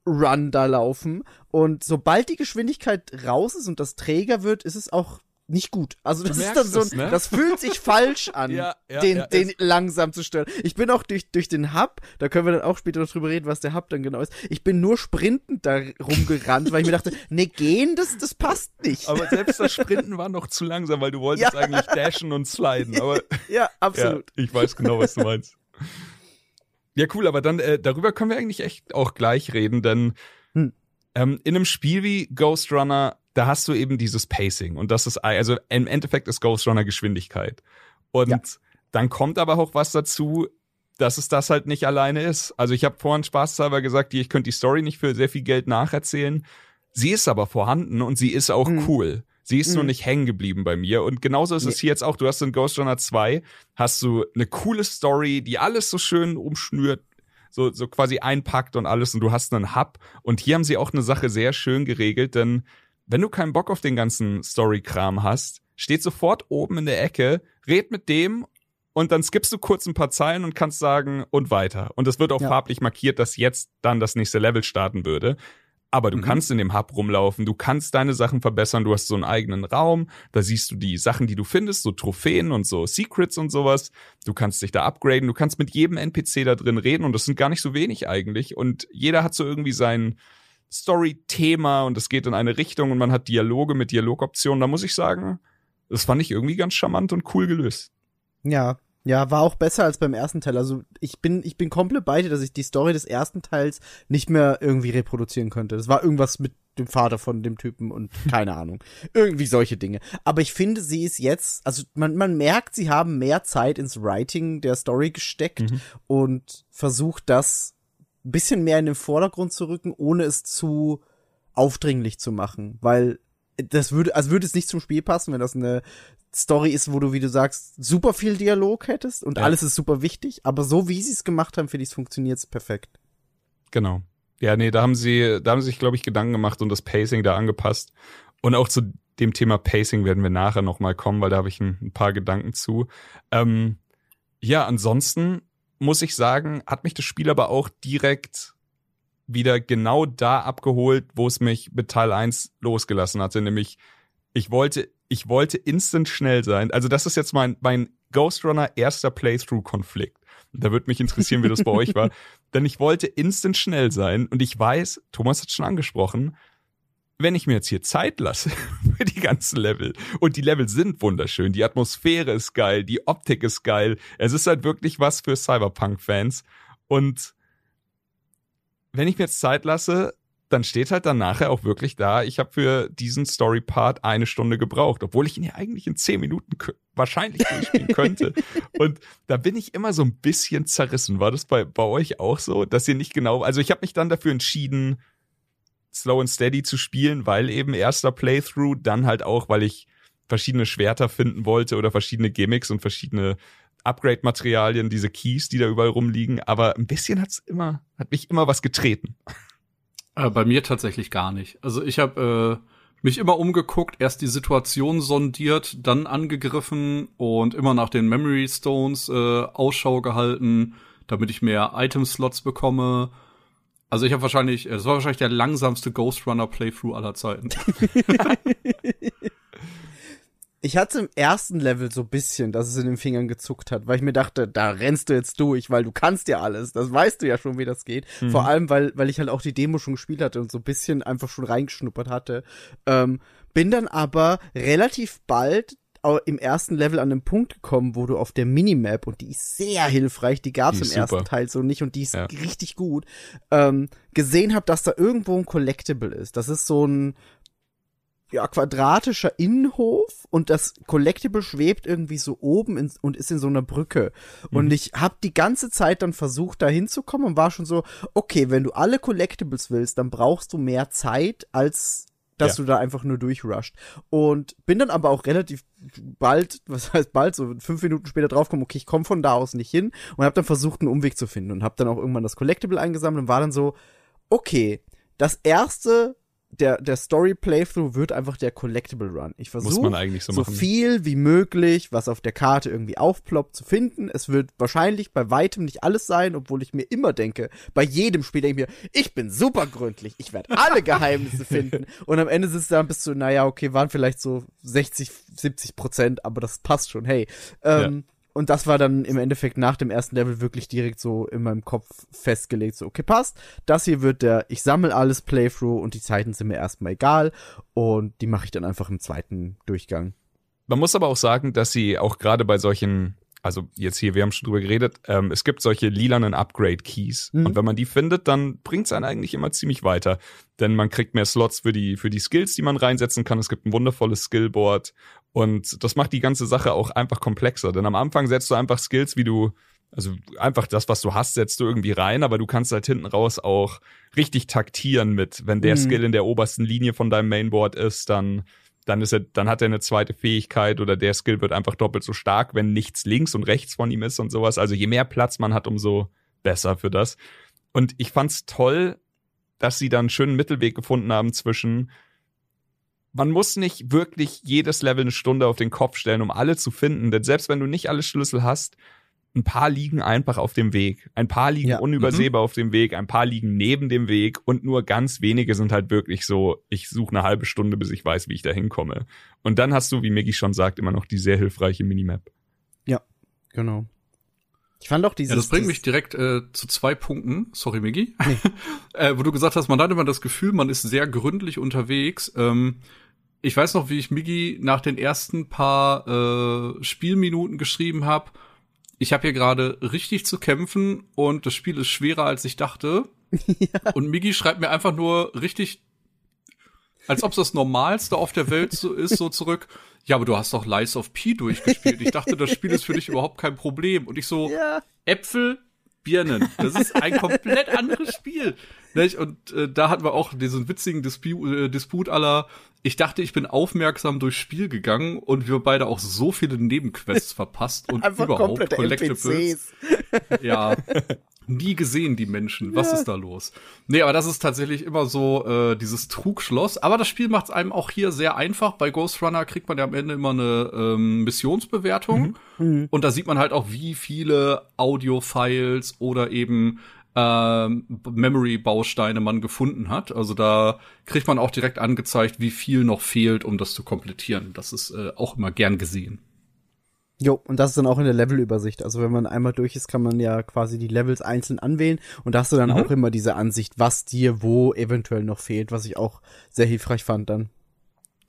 [SPEAKER 4] Run da laufen und sobald die Geschwindigkeit raus ist und das träger wird, ist es auch nicht gut. Also das ist dann so, ein,
[SPEAKER 3] es, ne?
[SPEAKER 4] das fühlt sich falsch *laughs* an,
[SPEAKER 3] Ja, ja,
[SPEAKER 4] den,
[SPEAKER 3] ja,
[SPEAKER 4] den langsam zu stören. Ich bin auch durch, durch den Hub, da können wir dann auch später noch drüber reden, was der Hub dann genau ist. Ich bin nur sprintend da rumgerannt, weil ich mir dachte, *laughs* ne, gehen, das, das passt nicht.
[SPEAKER 3] Aber selbst das *laughs* Sprinten war noch zu langsam, weil du wolltest eigentlich dashen und sliden. Aber
[SPEAKER 4] ja, absolut.
[SPEAKER 3] Ich weiß genau, was du meinst. Ja, cool, aber dann äh, darüber können wir eigentlich echt auch gleich reden, denn
[SPEAKER 4] Hm.
[SPEAKER 3] ähm, in einem Spiel wie Ghost Runner, da hast du eben dieses Pacing und das ist, also im Endeffekt ist Ghost Runner Geschwindigkeit. Und
[SPEAKER 4] Ja.
[SPEAKER 3] dann kommt aber auch was dazu, dass es das halt nicht alleine ist. Also ich habe vorhin spaßhalber gesagt, ich könnte die Story nicht für sehr viel Geld nacherzählen. Sie ist aber vorhanden und sie ist auch
[SPEAKER 4] Mhm.
[SPEAKER 3] cool. Sie ist nur
[SPEAKER 4] Mhm.
[SPEAKER 3] nicht hängen geblieben bei mir. Und genauso ist es
[SPEAKER 4] Nee.
[SPEAKER 3] hier jetzt auch. Du hast in Ghost Runner 2, hast du eine coole Story, die alles so schön umschnürt, so, so quasi einpackt und alles. Und du hast einen Hub. Und hier haben sie auch eine Sache sehr schön geregelt, denn wenn du keinen Bock auf den ganzen Story-Kram hast, steht sofort oben in der Ecke, red mit dem und dann skippst du kurz ein paar Zeilen und kannst sagen und weiter. Und es wird auch
[SPEAKER 4] Ja.
[SPEAKER 3] farblich markiert, dass jetzt dann das nächste Level starten würde. Aber du
[SPEAKER 2] Mhm.
[SPEAKER 3] kannst in dem Hub rumlaufen, du kannst deine Sachen verbessern, du hast so einen eigenen Raum, da siehst du die Sachen, die du findest, so Trophäen und so Secrets und sowas. Du kannst dich da upgraden, du kannst mit jedem NPC da drin reden und das sind gar nicht so wenig eigentlich. Und jeder hat so irgendwie sein Story-Thema und es geht in eine Richtung und man hat Dialoge mit Dialogoptionen. Da muss ich sagen, das fand ich irgendwie ganz charmant und cool gelöst.
[SPEAKER 4] Ja, Ja, war auch besser als beim ersten Teil. Also ich bin, ich bin komplett bei dir, dass ich die Story des ersten Teils nicht mehr irgendwie reproduzieren könnte. Das war irgendwas mit dem Vater von dem Typen und keine Ahnung. *laughs* Irgendwie solche Dinge. Aber ich finde, sie ist jetzt, also man, man merkt, sie haben mehr Zeit ins Writing der Story gesteckt und versucht das bisschen mehr in den Vordergrund zu rücken, ohne es zu aufdringlich zu machen. Weil das würde, also würde es nicht zum Spiel passen, wenn das eine Story ist, wo du, wie du sagst, super viel Dialog hättest und
[SPEAKER 3] Ja.
[SPEAKER 4] alles ist super wichtig. Aber so wie sie es gemacht haben, finde ich, funktioniert es perfekt.
[SPEAKER 3] Genau. Ja, nee, da haben sie, da haben sie sich, glaube ich, Gedanken gemacht und das Pacing da angepasst. Und auch zu dem Thema Pacing werden wir nachher nochmal kommen, weil da habe ich ein, ein paar Gedanken zu. Ähm, ja, ansonsten muss ich sagen, hat mich das Spiel aber auch direkt wieder genau da abgeholt, wo es mich mit Teil 1 losgelassen hatte, nämlich ich wollte, ich wollte instant schnell sein. Also das ist jetzt mein, mein Ghost Runner erster Playthrough-Konflikt. Da würde mich interessieren, wie das bei euch war. *laughs* Denn ich wollte instant schnell sein und ich weiß, Thomas hat schon angesprochen, wenn ich mir jetzt hier Zeit lasse *laughs* für die ganzen Level und die Level sind wunderschön, die Atmosphäre ist geil, die Optik ist geil, es ist halt wirklich was für Cyberpunk-Fans und wenn ich mir jetzt Zeit lasse, dann steht halt dann nachher auch wirklich da, ich habe für diesen Story-Part eine Stunde gebraucht, obwohl ich ihn ja eigentlich in zehn Minuten wahrscheinlich durchspielen *laughs* könnte. Und da bin ich immer so ein bisschen zerrissen. War das bei, bei euch auch so, dass ihr nicht genau, also ich habe mich dann dafür entschieden, Slow and Steady zu spielen, weil eben erster Playthrough, dann halt auch, weil ich verschiedene Schwerter finden wollte oder verschiedene Gimmicks und verschiedene Upgrade-Materialien, diese Keys, die da überall rumliegen. Aber ein bisschen hat's immer, hat mich immer was getreten.
[SPEAKER 2] Äh, bei mir tatsächlich gar nicht. Also ich habe äh, mich immer umgeguckt, erst die Situation sondiert, dann angegriffen und immer nach den Memory Stones äh, Ausschau gehalten, damit ich mehr Item-Slots bekomme. Also ich habe wahrscheinlich, es war wahrscheinlich der langsamste Ghost Runner Playthrough aller Zeiten. *laughs*
[SPEAKER 4] Ich hatte im ersten Level so bisschen, dass es in den Fingern gezuckt hat, weil ich mir dachte, da rennst du jetzt durch, weil du kannst ja alles. Das weißt du ja schon, wie das geht. Vor allem, weil, weil ich halt auch die Demo schon gespielt hatte und so ein bisschen einfach schon reingeschnuppert hatte. Ähm, bin dann aber relativ bald im ersten Level an den Punkt gekommen, wo du auf der Minimap, und die ist sehr hilfreich, die gab's
[SPEAKER 3] Die
[SPEAKER 4] im
[SPEAKER 3] ist
[SPEAKER 4] ersten
[SPEAKER 3] super.
[SPEAKER 4] Teil so nicht und die ist
[SPEAKER 3] Ja.
[SPEAKER 4] richtig gut, ähm, gesehen habe, dass da irgendwo ein Collectible ist. Das ist so ein ja, quadratischer Innenhof und das Collectible schwebt irgendwie so oben in, und ist in so einer Brücke. Und ich habe die ganze Zeit dann versucht, da hinzukommen und war schon so, okay, wenn du alle Collectibles willst, dann brauchst du mehr Zeit, als dass
[SPEAKER 3] Ja.
[SPEAKER 4] du da einfach nur durchrusht. Und bin dann aber auch relativ bald, was heißt bald, so fünf Minuten später draufgekommen, okay, ich komme von da aus nicht hin und habe dann versucht, einen Umweg zu finden und habe dann auch irgendwann das Collectible eingesammelt und war dann so, okay, das erste, der, der Story-Playthrough wird einfach der Collectible Run. Ich versuche
[SPEAKER 3] so
[SPEAKER 4] so viel wie möglich, was auf der Karte irgendwie aufploppt, zu finden. Es wird wahrscheinlich bei weitem nicht alles sein, obwohl ich mir immer denke, bei jedem Spiel denke ich mir, ich bin super gründlich, ich werde alle *laughs* Geheimnisse finden. Und am Ende sitzt du dann bist du, naja, okay, waren vielleicht so 60, 70 Prozent, aber das passt schon, hey. Ähm, Und das war dann im Endeffekt nach dem ersten Level wirklich direkt so in meinem Kopf festgelegt, so, okay, passt. Das hier wird der, ich sammle alles Playthrough und die Zeiten sind mir erstmal egal. Und die mache ich dann einfach im zweiten Durchgang.
[SPEAKER 3] Man muss aber auch sagen, dass sie auch gerade bei solchen, also jetzt hier, wir haben schon drüber geredet, ähm, es gibt solche lilanen Upgrade-Keys.
[SPEAKER 4] Mhm.
[SPEAKER 3] Und wenn man die findet, dann bringt es einen eigentlich immer ziemlich weiter. Denn man kriegt mehr Slots für die, für die Skills, die man reinsetzen kann. Es gibt ein wundervolles Skillboard. Und das macht die ganze Sache auch einfach komplexer. Denn am Anfang setzt du einfach Skills, wie du, also einfach das, was du hast, setzt du irgendwie rein, aber du kannst halt hinten raus auch richtig taktieren mit, wenn der
[SPEAKER 4] Mhm.
[SPEAKER 3] Skill in der obersten Linie von deinem Mainboard ist, dann dann ist er, dann hat er eine zweite Fähigkeit oder der Skill wird einfach doppelt so stark, wenn nichts links und rechts von ihm ist und sowas. Also je mehr Platz man hat, umso besser für das. Und ich fand's toll, dass sie dann einen schönen Mittelweg gefunden haben zwischen man muss nicht wirklich jedes Level eine Stunde auf den Kopf stellen, um alle zu finden, denn selbst wenn du nicht alle Schlüssel hast, ein paar liegen einfach auf dem Weg. Ein paar liegen
[SPEAKER 4] Ja.
[SPEAKER 3] unübersehbar auf dem Weg, ein paar liegen neben dem Weg und nur ganz wenige sind halt wirklich so, ich suche eine halbe Stunde, bis ich weiß, wie ich da hinkomme. Und dann hast du, wie Miggy schon sagt, immer noch die sehr hilfreiche Minimap.
[SPEAKER 4] Genau. Ich fand auch dieses.
[SPEAKER 2] Ja, das bringt mich direkt äh, zu zwei Punkten. Sorry, Miggy. *laughs* äh, wo du gesagt hast, man hat immer das Gefühl, man ist sehr gründlich unterwegs. Ähm, ich weiß noch, wie ich Miggy nach den ersten paar äh, Spielminuten geschrieben habe. Ich habe hier gerade richtig zu kämpfen und das Spiel ist schwerer als ich dachte. *laughs* Und Miggy schreibt mir einfach nur richtig, als ob es das Normalste auf der Welt so ist, so zurück. Ja, aber du hast doch Lies of P durchgespielt. Ich dachte, das Spiel ist für dich überhaupt kein Problem. Und ich so,
[SPEAKER 4] Ja.
[SPEAKER 2] Äpfel, Birnen. Das ist ein komplett anderes Spiel. Nicht? Und äh, da hatten wir auch diesen witzigen Dispu äh, Disput aller. Ich dachte, ich bin aufmerksam durchs Spiel gegangen und wir beide auch so viele Nebenquests verpasst und
[SPEAKER 4] Einfach
[SPEAKER 2] überhaupt Collectibles.
[SPEAKER 4] NPCs.
[SPEAKER 2] Ja. *laughs* Nie gesehen, die Menschen. Was ist da los? Nee, aber das ist tatsächlich immer so äh, dieses Trugschloss. Aber das Spiel macht es einem auch hier sehr einfach. Bei Ghost Runner kriegt man ja am Ende immer eine ähm, Missionsbewertung. Und da sieht man halt auch, wie viele Audio-Files oder eben ähm, Memory-Bausteine man gefunden hat. Also da kriegt man auch direkt angezeigt, wie viel noch fehlt, um das zu komplettieren. Das ist äh, auch immer gern gesehen.
[SPEAKER 4] Jo, und das ist dann auch in der Levelübersicht. Also wenn man einmal durch ist, kann man ja quasi die Levels einzeln anwählen und da hast du dann
[SPEAKER 2] Mhm.
[SPEAKER 4] auch immer diese Ansicht, was dir wo eventuell noch fehlt, was ich auch sehr hilfreich fand dann.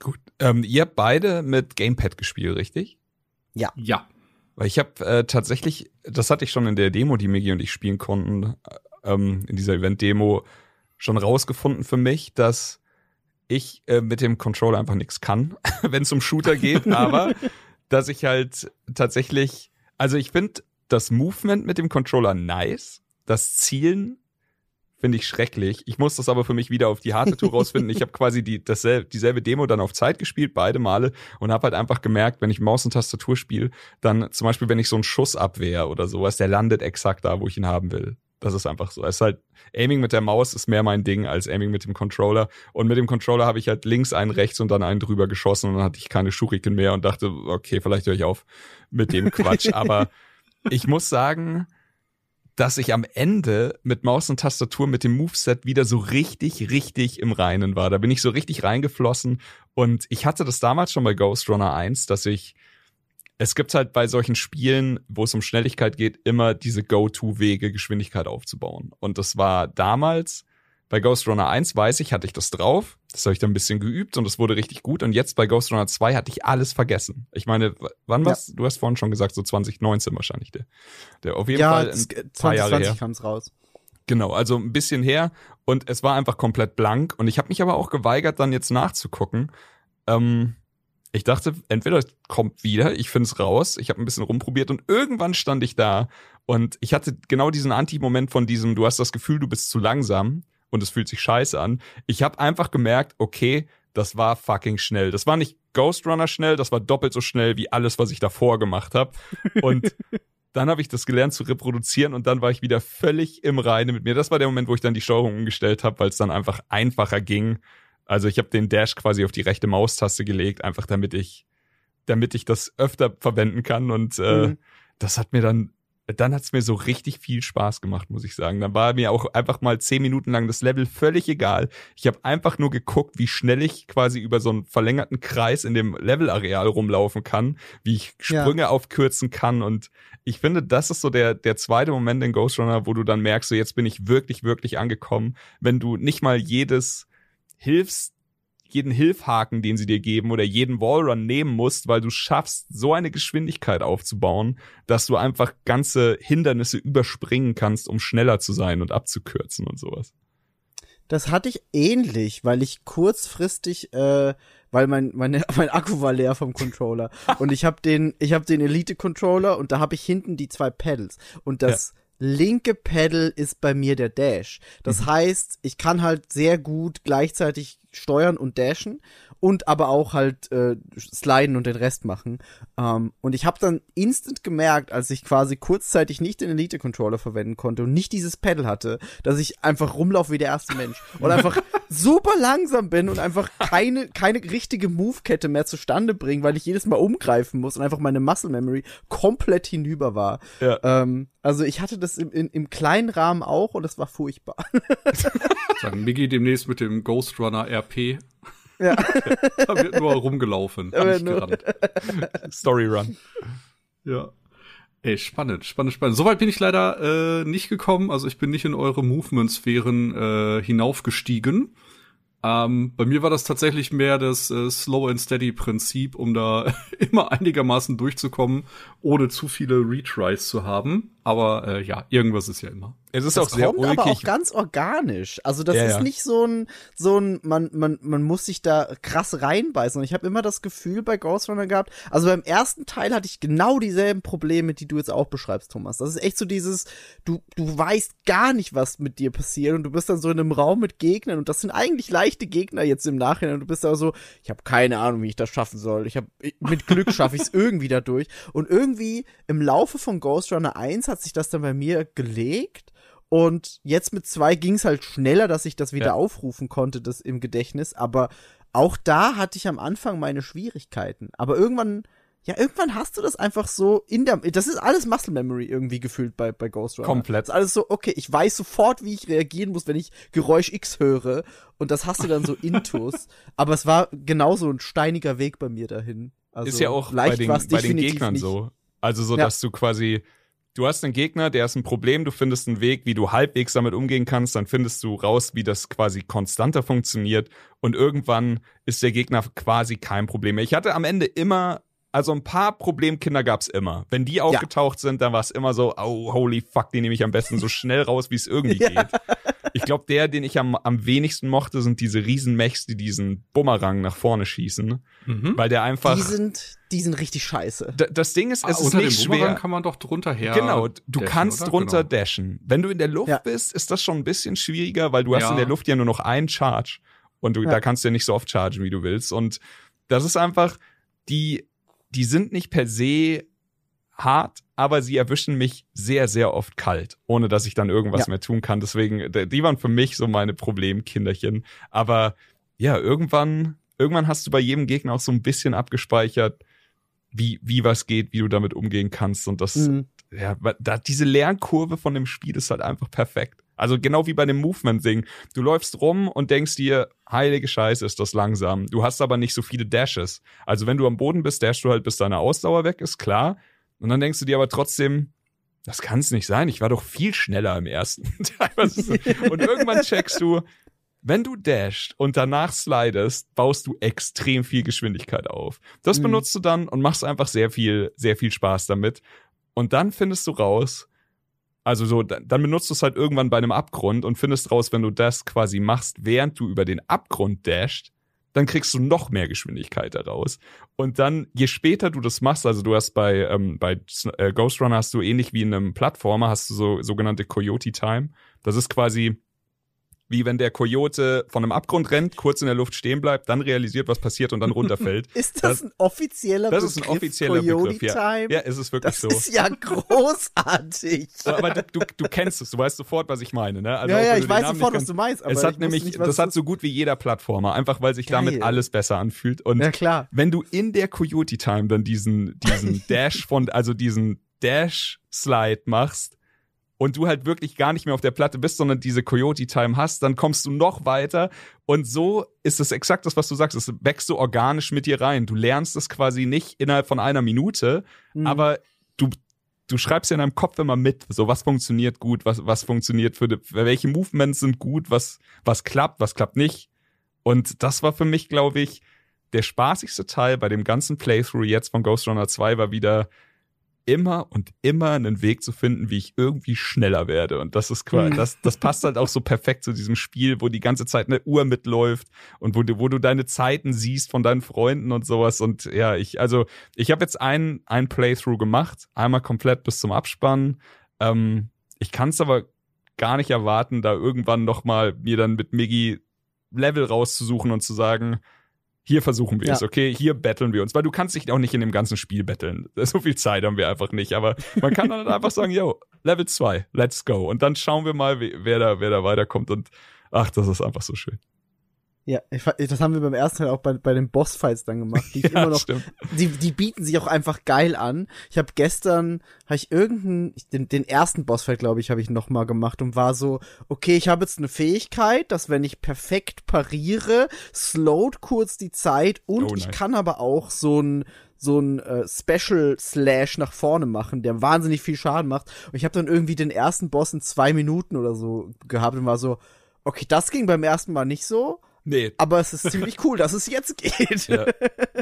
[SPEAKER 3] Gut. Ähm, ihr habt beide mit Gamepad gespielt, richtig?
[SPEAKER 2] Ja.
[SPEAKER 3] Weil ich habe äh, tatsächlich, das hatte ich schon in der Demo, die Migi und ich spielen konnten, äh, ähm, in dieser Event-Demo schon rausgefunden für mich, dass ich äh, mit dem Controller einfach nichts kann, *laughs* wenn es um Shooter geht, aber *laughs* dass ich halt tatsächlich, also ich finde das Movement mit dem Controller nice, das Zielen finde ich schrecklich. Ich muss das aber für mich wieder auf die harte Tour rausfinden. Ich habe *laughs* quasi die, dasselbe, dieselbe Demo dann auf Zeit gespielt, beide Male, und habe halt einfach gemerkt, wenn ich Maus und Tastatur spiele, dann zum Beispiel, wenn ich so einen Schuss abwehr oder sowas, der landet exakt da, wo ich ihn haben will. Das ist einfach so. Es ist halt, Aiming mit der Maus ist mehr mein Ding als Aiming mit dem Controller. Und mit dem Controller habe ich halt links einen rechts und dann einen drüber geschossen und dann hatte ich keine Schuriken mehr und dachte, okay, vielleicht höre ich auf mit dem Quatsch. *laughs* Aber ich muss sagen, dass ich am Ende mit Maus und Tastatur mit dem Moveset wieder so richtig, richtig im Reinen war. Da bin ich so richtig reingeflossen. Und ich hatte das damals schon bei Ghost Runner 1, dass ich, es gibt halt bei solchen Spielen, wo es um Schnelligkeit geht, immer diese Go-To-Wege, Geschwindigkeit aufzubauen. Und das war damals, bei Ghost Runner 1 weiß ich, hatte ich das drauf. Das habe ich dann ein bisschen geübt und es wurde richtig gut. Und jetzt bei Ghost Runner 2 hatte ich alles vergessen. Ich meine, wann
[SPEAKER 4] Ja.
[SPEAKER 3] was? Du hast vorhin schon gesagt, so 2019 wahrscheinlich der. Der auf jeden
[SPEAKER 4] ja,
[SPEAKER 3] Fall
[SPEAKER 4] das-
[SPEAKER 3] ein paar Jahre her.
[SPEAKER 4] 2020 kam's raus.
[SPEAKER 3] Genau, also ein bisschen her und es war einfach komplett blank und ich habe mich aber auch geweigert, dann jetzt nachzugucken. Ähm, ich dachte, entweder es kommt wieder, ich finde es raus, ich habe ein bisschen rumprobiert und irgendwann stand ich da und ich hatte genau diesen Anti-Moment von diesem, du hast das Gefühl, du bist zu langsam und es fühlt sich scheiße an. Ich habe einfach gemerkt, okay, das war fucking schnell. Das war nicht Ghost Runner schnell, das war doppelt so schnell wie alles, was ich davor gemacht habe. Und *laughs* dann habe ich das gelernt zu reproduzieren und dann war ich wieder völlig im Reinen mit mir. Das war der Moment, wo ich dann die Steuerung umgestellt habe, weil es dann einfach einfacher ging. Also ich habe den Dash quasi auf die rechte Maustaste gelegt, einfach damit ich, damit ich das öfter verwenden kann. Und äh,
[SPEAKER 4] Mhm.
[SPEAKER 3] das hat mir dann, dann hat's mir so richtig viel Spaß gemacht, muss ich sagen. Dann war mir auch einfach mal zehn Minuten lang das Level völlig egal. Ich habe einfach nur geguckt, wie schnell ich quasi über so einen verlängerten Kreis in dem Levelareal rumlaufen kann, wie ich
[SPEAKER 4] Ja.
[SPEAKER 3] Sprünge aufkürzen kann. Und ich finde, das ist so der, der zweite Moment in Ghost Runner, wo du dann merkst, so jetzt bin ich wirklich, wirklich angekommen, wenn du nicht mal jedes Hilfs, jeden Hilfhaken, den sie dir geben oder jeden Wallrun nehmen musst, weil du schaffst, so eine Geschwindigkeit aufzubauen, dass du einfach ganze Hindernisse überspringen kannst, um schneller zu sein und abzukürzen und sowas.
[SPEAKER 4] Das hatte ich ähnlich, weil ich kurzfristig, äh, weil mein meine, *laughs* mein Akku war leer vom Controller. *laughs* Und ich habe den ich habe den Elite Controller und da habe ich hinten die zwei Pedals. Und das linke Pedal ist bei mir der Dash. Das
[SPEAKER 3] Mhm.
[SPEAKER 4] heißt, ich kann halt sehr gut gleichzeitig steuern und dashen und aber auch halt äh, sliden und den Rest machen. Ähm, und ich habe dann instant gemerkt, als ich quasi kurzzeitig nicht den Elite Controller verwenden konnte und nicht dieses Pedal hatte, dass ich einfach rumlaufe wie der erste Mensch und einfach *laughs* super langsam bin und einfach keine keine richtige Move-Kette mehr zustande bringe, weil ich jedes Mal umgreifen muss und einfach meine Muscle Memory komplett hinüber war.
[SPEAKER 3] Ja.
[SPEAKER 4] Ähm, also ich hatte das im, im, im kleinen Rahmen auch und das war furchtbar. *laughs*
[SPEAKER 2] Sagen Miggy demnächst mit dem Ghost Runner RP.
[SPEAKER 4] Ja. *laughs*
[SPEAKER 2] da wird nur rumgelaufen,
[SPEAKER 4] Da
[SPEAKER 2] nicht
[SPEAKER 4] nur-
[SPEAKER 2] gerannt.
[SPEAKER 3] Story Run.
[SPEAKER 2] Ja. Ey, spannend, spannend, spannend. Soweit bin ich leider äh, nicht gekommen. Also ich bin nicht in eure Movement-Sphären äh, hinaufgestiegen. Ähm, bei mir war das tatsächlich mehr das äh, Slow and Steady Prinzip, um da *laughs* immer einigermaßen durchzukommen, ohne zu viele Retries zu haben. Aber äh, ja, irgendwas ist ja immer.
[SPEAKER 3] Es ist
[SPEAKER 4] Das
[SPEAKER 3] auch sehr
[SPEAKER 4] kommt aber auch
[SPEAKER 3] ulkig.
[SPEAKER 4] ganz organisch. Also das
[SPEAKER 3] Ja,
[SPEAKER 4] ist
[SPEAKER 3] ja.
[SPEAKER 4] nicht so ein, so ein, man, man, man muss sich da krass reinbeißen. Und ich habe immer das Gefühl bei Ghost Runner gehabt, also beim ersten Teil hatte ich genau dieselben Probleme, die du jetzt auch beschreibst, Thomas. Das ist echt so dieses, du, du weißt gar nicht, was mit dir passiert und du bist dann so in einem Raum mit Gegnern und das sind eigentlich leichte Gegner jetzt im Nachhinein und du bist da so, ich habe keine Ahnung, wie ich das schaffen soll. Ich habe mit Glück schaffe ich es *laughs* irgendwie da durch und irgendwie im Laufe von Ghost Runner 1 hat sich das dann bei mir gelegt und jetzt mit zwei ging es halt schneller, dass ich das wieder
[SPEAKER 3] Ja.
[SPEAKER 4] aufrufen konnte, das im Gedächtnis. Aber auch da hatte ich am Anfang meine Schwierigkeiten. Aber irgendwann, ja, irgendwann hast du das einfach so in der. Das ist alles Muscle Memory irgendwie gefühlt bei, bei Ghost Runner.
[SPEAKER 3] Komplett.
[SPEAKER 4] Das ist alles so, okay, ich weiß sofort, wie ich reagieren muss, wenn ich Geräusch X höre. Und das hast du dann so *laughs* intus. Aber es war genauso ein steiniger Weg bei mir dahin. Also
[SPEAKER 3] ist ja auch bei
[SPEAKER 4] leicht
[SPEAKER 3] den,
[SPEAKER 4] war's
[SPEAKER 3] bei den Gegnern
[SPEAKER 4] nicht.
[SPEAKER 3] so. Also so,
[SPEAKER 4] Ja.
[SPEAKER 3] dass du quasi, du hast einen Gegner, der ist ein Problem, du findest einen Weg, wie du halbwegs damit umgehen kannst, dann findest du raus, wie das quasi konstanter funktioniert und irgendwann ist der Gegner quasi kein Problem mehr. Ich hatte am Ende immer, also ein paar Problemkinder gab's immer. Wenn die aufgetaucht sind, dann war es immer so, oh, holy fuck, den nehme ich am besten so schnell raus, wie es *laughs* irgendwie
[SPEAKER 4] Ja.
[SPEAKER 3] geht. Ich glaube, der, den ich am, am wenigsten mochte, sind diese Riesenmechs, die diesen Bumerang nach vorne schießen,
[SPEAKER 2] Mhm.
[SPEAKER 3] weil der einfach
[SPEAKER 4] Die sind, die sind richtig scheiße.
[SPEAKER 3] D- das Ding ist, es
[SPEAKER 2] Ah,
[SPEAKER 3] ist
[SPEAKER 2] unter
[SPEAKER 3] nicht
[SPEAKER 2] dem Bumerang
[SPEAKER 3] schwer.
[SPEAKER 2] kann man doch drunter her.
[SPEAKER 3] Genau, du
[SPEAKER 2] dashen,
[SPEAKER 3] kannst
[SPEAKER 2] oder?
[SPEAKER 3] drunter
[SPEAKER 2] Genau.
[SPEAKER 3] dashen. Wenn du in der Luft
[SPEAKER 4] Ja.
[SPEAKER 3] bist, ist das schon ein bisschen schwieriger, weil du hast
[SPEAKER 2] Ja.
[SPEAKER 3] in der Luft ja nur noch einen Charge und du,
[SPEAKER 4] Ja.
[SPEAKER 3] da kannst du ja nicht so oft chargen, wie du willst. Und das ist einfach, die, die sind nicht per se hart, aber sie erwischen mich sehr, sehr oft kalt, ohne dass ich dann irgendwas
[SPEAKER 4] Ja.
[SPEAKER 3] mehr tun kann. Deswegen, die waren für mich so meine Problemkinderchen. Aber ja, irgendwann, irgendwann hast du bei jedem Gegner auch so ein bisschen abgespeichert, wie, wie was geht, wie du damit umgehen kannst. Und das,
[SPEAKER 4] Mhm.
[SPEAKER 3] ja, da, diese Lernkurve von dem Spiel ist halt einfach perfekt. Also genau wie bei dem Movement-Ding. Du läufst rum und denkst dir, heilige Scheiße, ist das langsam. Du hast aber nicht so viele Dashes. Also wenn du am Boden bist, dashst du halt, bis deine Ausdauer weg ist, klar. Und dann denkst du dir aber trotzdem, das kann es nicht sein. Ich war doch viel schneller im ersten. *laughs* So. und irgendwann checkst du, wenn du dashst und danach slidest, baust du extrem viel Geschwindigkeit auf. Das
[SPEAKER 4] Mhm.
[SPEAKER 3] benutzt du dann und machst einfach sehr viel, sehr viel Spaß damit. Und dann findest du raus, also so, dann dann benutzt du es halt irgendwann bei einem Abgrund und findest raus, wenn du das quasi machst, während du über den Abgrund dashst, dann kriegst du noch mehr Geschwindigkeit daraus. Und dann, je später du das machst, also du hast bei, ähm, bei äh, Ghost Runner hast du ähnlich wie in einem Plattformer, hast du so sogenannte Coyote Time. Das ist quasi wie wenn der Coyote von einem Abgrund rennt, kurz in der Luft stehen bleibt, dann realisiert, was passiert und dann runterfällt. *laughs*
[SPEAKER 4] Ist das,
[SPEAKER 3] Das-
[SPEAKER 4] ein offizieller
[SPEAKER 3] Das
[SPEAKER 4] Begriff?
[SPEAKER 3] ist ein offizieller
[SPEAKER 4] Coyote
[SPEAKER 3] Begriff, ja.
[SPEAKER 4] Time?
[SPEAKER 3] Ja, ist es wirklich
[SPEAKER 4] das
[SPEAKER 3] so.
[SPEAKER 4] ist ja großartig. *laughs*
[SPEAKER 3] aber du, du, du kennst es, du weißt sofort, was ich meine, ne? Also
[SPEAKER 4] ja, ja, ich weiß sofort,
[SPEAKER 3] nicht
[SPEAKER 4] was du meinst. Aber
[SPEAKER 3] es hat nämlich,
[SPEAKER 4] nicht,
[SPEAKER 3] das hat so gut wie jeder Plattformer, einfach weil sich damit
[SPEAKER 4] Geil.
[SPEAKER 3] alles besser anfühlt. Und
[SPEAKER 4] Ja, klar.
[SPEAKER 3] wenn du in der Coyote Time dann diesen, diesen *laughs* Dash von, also diesen Dash-Slide machst und du halt wirklich gar nicht mehr auf der Platte bist, sondern diese Coyote Time hast, dann kommst du noch weiter und so ist es exakt das, was du sagst. Es wächst so organisch mit dir rein. Du lernst es quasi nicht innerhalb von einer Minute,
[SPEAKER 4] Mhm.
[SPEAKER 3] aber du, du schreibst ja in deinem Kopf immer mit, so was funktioniert gut, was, was funktioniert für, die, welche Movements sind gut, was, was klappt, was klappt nicht. Und das war für mich, glaube ich, der spaßigste Teil bei dem ganzen Playthrough jetzt von Ghost Runner 2 war wieder immer und immer einen Weg zu finden, wie ich irgendwie schneller werde. Und das ist quasi,
[SPEAKER 4] Hm.
[SPEAKER 3] das, das passt halt auch so perfekt zu diesem Spiel, wo die ganze Zeit eine Uhr mitläuft und wo du, wo du deine Zeiten siehst von deinen Freunden und sowas. Und ja, ich, also, ich habe jetzt ein, ein Playthrough gemacht, einmal komplett bis zum Abspann. Ähm, ich kann es aber gar nicht erwarten, da irgendwann noch mal mir dann mit Miggy Level rauszusuchen und zu sagen, hier versuchen wir
[SPEAKER 4] Ja.
[SPEAKER 3] es, okay, hier betteln wir uns, weil du kannst dich auch nicht in dem ganzen Spiel betteln. *laughs* So viel Zeit haben wir einfach nicht, aber man kann dann einfach sagen, yo, Level 2, let's go. Und dann schauen wir mal, wer da, wer da weiterkommt und ach, das ist einfach so schön.
[SPEAKER 4] Ja, ich, das haben wir beim ersten Teil auch bei, bei den Bossfights dann gemacht, die ich *laughs* immer noch
[SPEAKER 3] stimmt.
[SPEAKER 4] die, die bieten sich auch einfach geil an. Ich habe gestern, habe ich irgendeinen, den, den ersten Bossfight, glaube ich, habe ich noch mal gemacht und war so, okay, ich habe jetzt eine Fähigkeit, dass wenn ich perfekt pariere, slowt kurz die Zeit und
[SPEAKER 3] Oh,
[SPEAKER 4] ich kann aber auch so ein so ein äh, Special Slash nach vorne machen, der wahnsinnig viel Schaden macht. Und ich habe dann irgendwie den ersten Boss in zwei Minuten oder so gehabt und war so, okay, das ging beim ersten Mal nicht so,
[SPEAKER 3] Nee.
[SPEAKER 4] aber es ist ziemlich cool, dass es jetzt geht.
[SPEAKER 3] Ja. *laughs*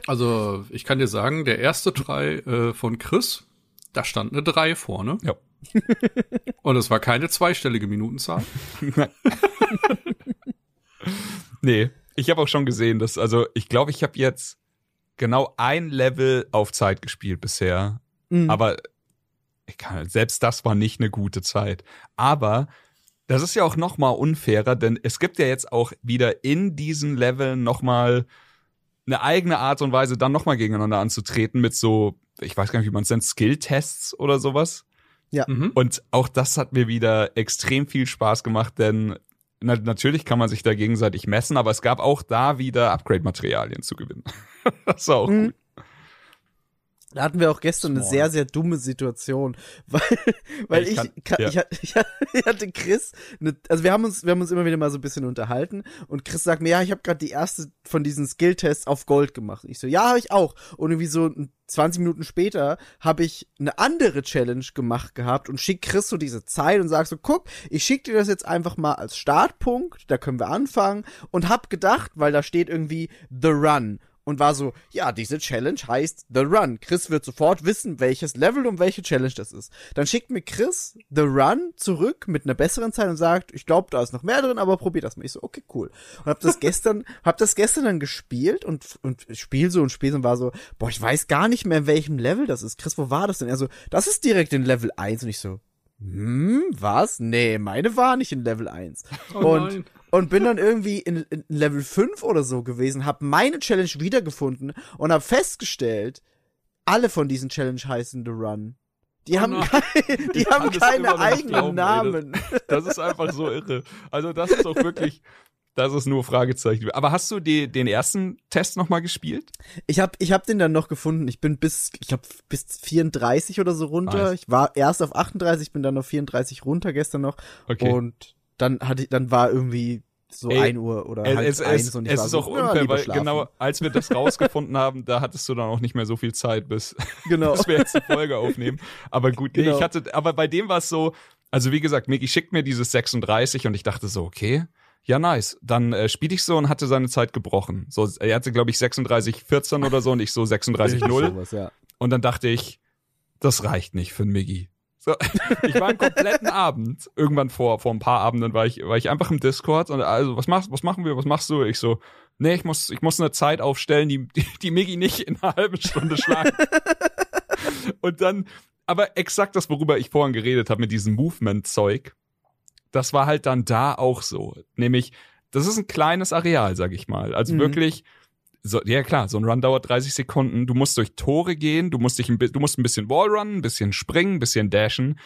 [SPEAKER 2] Also, ich kann dir sagen, der erste Try äh, von Chris, da stand eine 3 vorne.
[SPEAKER 3] Ja. *laughs*
[SPEAKER 2] Und es war keine zweistellige Minutenzahl. *laughs*
[SPEAKER 3] Nee, ich habe auch schon gesehen, dass, also ich glaube, ich habe jetzt genau ein Level auf Zeit gespielt bisher.
[SPEAKER 4] Mhm.
[SPEAKER 3] Aber ich kann, selbst das war nicht eine gute Zeit. Aber das ist ja auch noch mal unfairer, denn es gibt ja jetzt auch wieder in diesen Leveln noch mal eine eigene Art und Weise, dann noch mal gegeneinander anzutreten mit so, ich weiß gar nicht, wie man es nennt, Skill-Tests oder sowas.
[SPEAKER 2] Mhm.
[SPEAKER 3] Und auch das hat mir wieder extrem viel Spaß gemacht, denn na, natürlich kann man sich da gegenseitig messen, aber es gab auch da wieder Upgrade-Materialien zu gewinnen. *laughs* das war auch
[SPEAKER 4] Mhm.
[SPEAKER 3] gut.
[SPEAKER 4] Da hatten wir auch gestern eine
[SPEAKER 2] Small.
[SPEAKER 4] sehr, sehr dumme Situation, *laughs* weil, weil
[SPEAKER 3] Ich
[SPEAKER 4] ich,
[SPEAKER 3] kann-
[SPEAKER 4] ka-
[SPEAKER 3] ja.
[SPEAKER 4] ich, hatte- *laughs* ich, hatte- Chris, eine, also wir haben uns, wir haben uns immer wieder mal so ein bisschen unterhalten und Chris sagt mir, ja, ich habe gerade die erste von diesen Skill-Tests auf Gold gemacht. Ich so, ja, habe ich auch. Und irgendwie so 20 Minuten später habe ich eine andere Challenge gemacht gehabt und schick Chris so diese Zeit und sag so, guck, ich schick dir das jetzt einfach mal als Startpunkt, da können wir anfangen und hab gedacht, weil da steht irgendwie The Run und war so, ja, diese Challenge heißt The Run. Chris wird sofort wissen, welches Level und welche Challenge das ist. Dann schickt mir Chris The Run zurück mit einer besseren Zeit und sagt, ich glaube, da ist noch mehr drin, aber probier das mal. Ich so, okay, cool. Und hab das *laughs* gestern, hab das gestern dann gespielt und, und spiel so und spiel so und war so, boah, ich weiß gar nicht mehr, in welchem Level das ist. Chris, wo war das denn? Er so, das ist direkt in Level 1 und ich so, hm, was? Nee, meine war nicht in Level 1.
[SPEAKER 2] Oh
[SPEAKER 4] und,
[SPEAKER 2] nein.
[SPEAKER 4] Und bin dann irgendwie in, in Level 5 oder so gewesen, hab meine Challenge wiedergefunden und hab festgestellt, alle von diesen Challenge heißen The Run. Die
[SPEAKER 2] Oh
[SPEAKER 4] haben,
[SPEAKER 2] nein.
[SPEAKER 4] kein, die *laughs*
[SPEAKER 3] Ich
[SPEAKER 4] haben keine eigenen
[SPEAKER 3] glauben, ey,
[SPEAKER 4] Namen.
[SPEAKER 3] Das ist einfach so irre. Also das ist auch wirklich, das ist nur Fragezeichen. Aber hast du die, den ersten Test noch mal gespielt?
[SPEAKER 4] Ich hab, ich hab den dann noch gefunden. Ich bin bis, ich hab bis 34 oder so runter.
[SPEAKER 3] Nice.
[SPEAKER 4] Ich war erst auf 38, bin dann auf 34 runter gestern noch.
[SPEAKER 3] Okay.
[SPEAKER 4] Und dann hatte ich, dann war irgendwie so
[SPEAKER 3] Ey,
[SPEAKER 4] 1 Uhr oder halb
[SPEAKER 3] es,
[SPEAKER 4] eins
[SPEAKER 3] es,
[SPEAKER 4] und ich
[SPEAKER 3] es
[SPEAKER 4] war
[SPEAKER 3] ist
[SPEAKER 4] so,
[SPEAKER 3] auch
[SPEAKER 4] ja,
[SPEAKER 3] unfair,
[SPEAKER 4] lieber
[SPEAKER 3] weil
[SPEAKER 4] schlafen.
[SPEAKER 3] genau als wir das rausgefunden haben, da hattest du dann auch nicht mehr so viel Zeit, bis, *laughs*
[SPEAKER 4] genau.
[SPEAKER 3] bis wir jetzt die Folge aufnehmen. Aber gut, nee,
[SPEAKER 4] Genau.
[SPEAKER 3] ich hatte, aber bei dem war es so, also wie gesagt, Miki schickt mir dieses 36 und ich dachte so, okay, ja nice. Dann äh, spiele ich so und hatte seine Zeit gebrochen. So, er hatte glaube ich 36 14 oder so und ich so 36 0
[SPEAKER 4] Sowas, ja.
[SPEAKER 3] und dann dachte ich, das reicht nicht für einen Miggi. So, *laughs* ich war einen kompletten Abend, irgendwann vor, vor ein paar Abenden war ich, war ich einfach im Discord und also, was machst, was machen wir, was machst du? Ich so, nee, ich muss, ich muss eine Zeit aufstellen, die, die, die Miggi nicht in einer halben Stunde schlagen. *laughs* und dann, aber exakt das, worüber ich vorhin geredet habe, mit diesem Movement-Zeug, das war halt dann da auch so. Nämlich, das ist ein kleines Areal, sag ich mal. Also
[SPEAKER 4] Mhm.
[SPEAKER 3] wirklich, so, ja klar, so ein Run dauert 30 Sekunden. Du musst durch Tore gehen, du musst dich ein, du musst ein bisschen Wallrunnen, ein bisschen springen, ein bisschen dashen.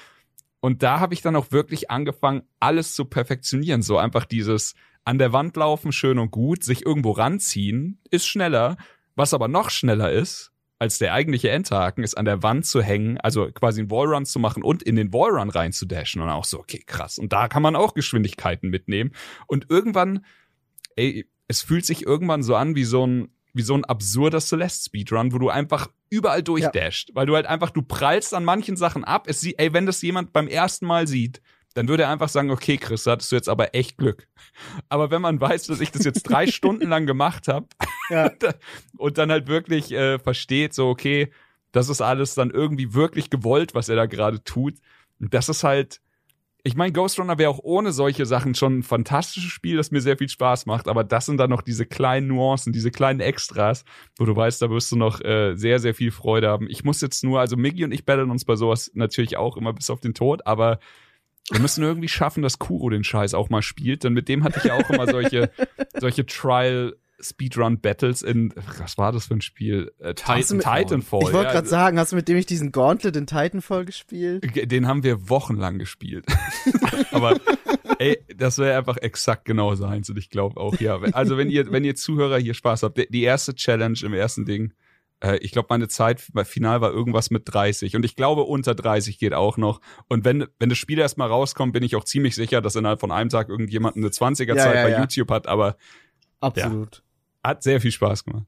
[SPEAKER 3] Und da habe ich dann auch wirklich angefangen, alles zu perfektionieren. So einfach dieses an der Wand laufen, schön und gut, sich irgendwo ranziehen, ist schneller. Was aber noch schneller ist, als der eigentliche Endhaken, ist an der Wand zu hängen, also quasi einen Wallrun zu machen und in den Wallrun rein zu dashen. Und auch so, okay, krass. Und da kann man auch Geschwindigkeiten mitnehmen. Und irgendwann, ey, es fühlt sich irgendwann so an wie so ein, wie so ein absurder Celeste-Speedrun, wo du einfach überall durchdasht. Weil du halt einfach, du prallst an manchen Sachen ab. Es sieht, ey, wenn das jemand beim ersten Mal sieht, dann würde er einfach sagen, okay, Chris, da hattest du jetzt aber echt Glück. *laughs* Aber wenn man weiß, dass ich das jetzt drei *laughs* Stunden lang gemacht habe
[SPEAKER 4] Ja. *laughs*
[SPEAKER 3] und dann halt wirklich äh, versteht, so, okay, das ist alles dann irgendwie wirklich gewollt, was er da gerade tut. Und das ist halt, ich meine, Ghost Runner wäre auch ohne solche Sachen schon ein fantastisches Spiel, das mir sehr viel Spaß macht, aber das sind dann noch diese kleinen Nuancen, diese kleinen Extras, wo du weißt, da wirst du noch äh, sehr, sehr viel Freude haben. Ich muss jetzt nur, also Miggy und ich battlen uns bei sowas natürlich auch immer bis auf den Tod, aber wir müssen irgendwie schaffen, dass Kuro den Scheiß auch mal spielt, denn mit dem hatte ich ja auch immer solche, solche Trial Speedrun Battles in, was war das für ein Spiel? Äh,
[SPEAKER 2] Titan-
[SPEAKER 3] Titan, Titanfall.
[SPEAKER 4] Ich wollte
[SPEAKER 3] ja.
[SPEAKER 4] gerade sagen, hast du mit dem ich diesen Gauntlet in Titanfall gespielt?
[SPEAKER 3] Den haben wir wochenlang gespielt. *laughs* Aber ey, das wäre einfach exakt genau seins und ich glaube auch, ja. Also wenn ihr, wenn ihr Zuhörer hier Spaß habt, die- erste Challenge im ersten Ding, äh, ich glaube, meine Zeit bei Final war irgendwas mit 30 und ich glaube, unter 30 geht auch noch. Und wenn, wenn das Spiel erstmal rauskommt, bin ich auch ziemlich sicher, dass innerhalb von einem Tag irgendjemand eine 20er
[SPEAKER 4] Ja, ja,
[SPEAKER 3] bei
[SPEAKER 4] ja.
[SPEAKER 3] YouTube hat, aber
[SPEAKER 4] Absolut.
[SPEAKER 3] Hat sehr viel Spaß gemacht.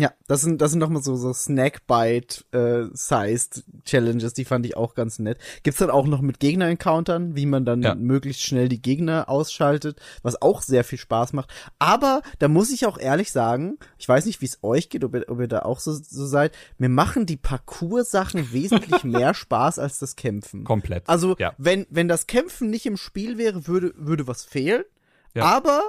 [SPEAKER 4] Ja, das sind, das sind nochmal so, so Snackbite-sized Challenges, die fand ich auch ganz nett. Gibt's dann auch noch mit Gegner-Encountern, wie man dann
[SPEAKER 3] Ja.
[SPEAKER 4] möglichst schnell die Gegner ausschaltet, was auch sehr viel Spaß macht. Aber da muss ich auch ehrlich sagen, ich weiß nicht, wie es euch geht, ob ihr, ob ihr da auch so, so seid, mir machen die Parcours-Sachen *laughs* wesentlich mehr Spaß als das Kämpfen.
[SPEAKER 3] Komplett.
[SPEAKER 4] Also,
[SPEAKER 3] Ja.
[SPEAKER 4] wenn, wenn das Kämpfen nicht im Spiel wäre, würde, würde was fehlen.
[SPEAKER 3] Ja.
[SPEAKER 4] Aber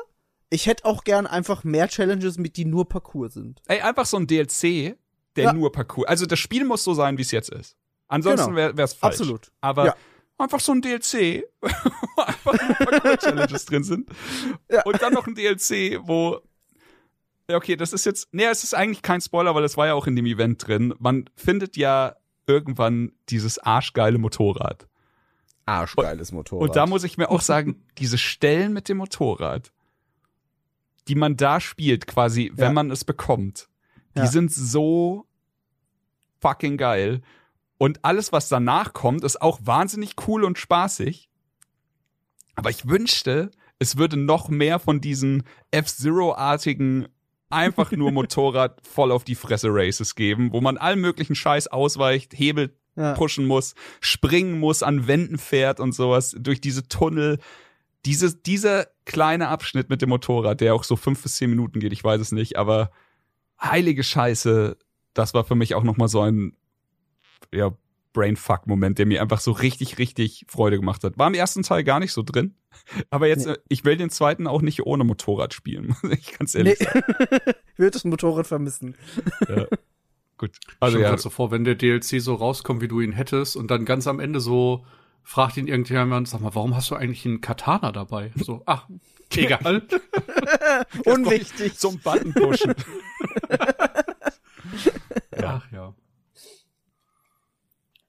[SPEAKER 4] ich hätte auch gern einfach mehr Challenges, mit die nur Parcours sind.
[SPEAKER 3] Ey, einfach so ein DLC, der
[SPEAKER 4] Ja.
[SPEAKER 3] nur Parcours. Also das Spiel muss so sein, wie es jetzt ist. Ansonsten
[SPEAKER 4] Genau.
[SPEAKER 3] wäre es falsch.
[SPEAKER 4] Absolut.
[SPEAKER 3] Aber
[SPEAKER 4] Ja.
[SPEAKER 3] einfach so ein DLC, *laughs* wo einfach nur Parcours-Challenges drin sind.
[SPEAKER 4] Ja.
[SPEAKER 3] Und dann noch ein DLC, wo. Ja, okay, das ist jetzt. Nee, es ist eigentlich kein Spoiler, weil es war ja auch in dem Event drin. Man findet ja irgendwann dieses arschgeile Motorrad.
[SPEAKER 4] Arschgeiles Motorrad.
[SPEAKER 3] Und da muss ich mir auch sagen, diese Stellen mit dem Motorrad, die man da spielt, quasi, wenn
[SPEAKER 4] Ja.
[SPEAKER 3] man es bekommt, die
[SPEAKER 4] Ja.
[SPEAKER 3] sind so fucking geil. Und alles, was danach kommt, ist auch wahnsinnig cool und spaßig. Aber ich wünschte, es würde noch mehr von diesen F-Zero-artigen, einfach nur *laughs* Motorrad voll auf die Fresse Races geben, wo man allen möglichen Scheiß ausweicht, Hebel
[SPEAKER 4] ja.
[SPEAKER 3] pushen muss, springen muss, an Wänden fährt und sowas, durch diese Tunnel. Diese, dieser kleine Abschnitt mit dem Motorrad, der auch so fünf bis zehn Minuten geht, ich weiß es nicht, aber heilige Scheiße, das war für mich auch nochmal so ein, ja, Brainfuck-Moment, der mir einfach so richtig, richtig Freude gemacht hat. War im ersten Teil gar nicht so drin, *laughs* aber jetzt,
[SPEAKER 4] Nee.
[SPEAKER 3] äh, ich will den zweiten auch nicht ohne Motorrad spielen, *laughs* muss ich ganz ehrlich
[SPEAKER 4] Nee. *laughs*
[SPEAKER 3] sagen.
[SPEAKER 4] ich würde das Motorrad vermissen.
[SPEAKER 3] Ja. Gut.
[SPEAKER 2] Also
[SPEAKER 3] Also ja,
[SPEAKER 2] so vor, wenn der DLC so rauskommt, wie du ihn hättest, und dann ganz am Ende so fragt ihn irgendjemand, sag mal, warum hast du eigentlich einen Katana dabei? So, ach, egal. *laughs*
[SPEAKER 4] Unwichtig.
[SPEAKER 3] zum Button pushen. *laughs*
[SPEAKER 2] Ach ja.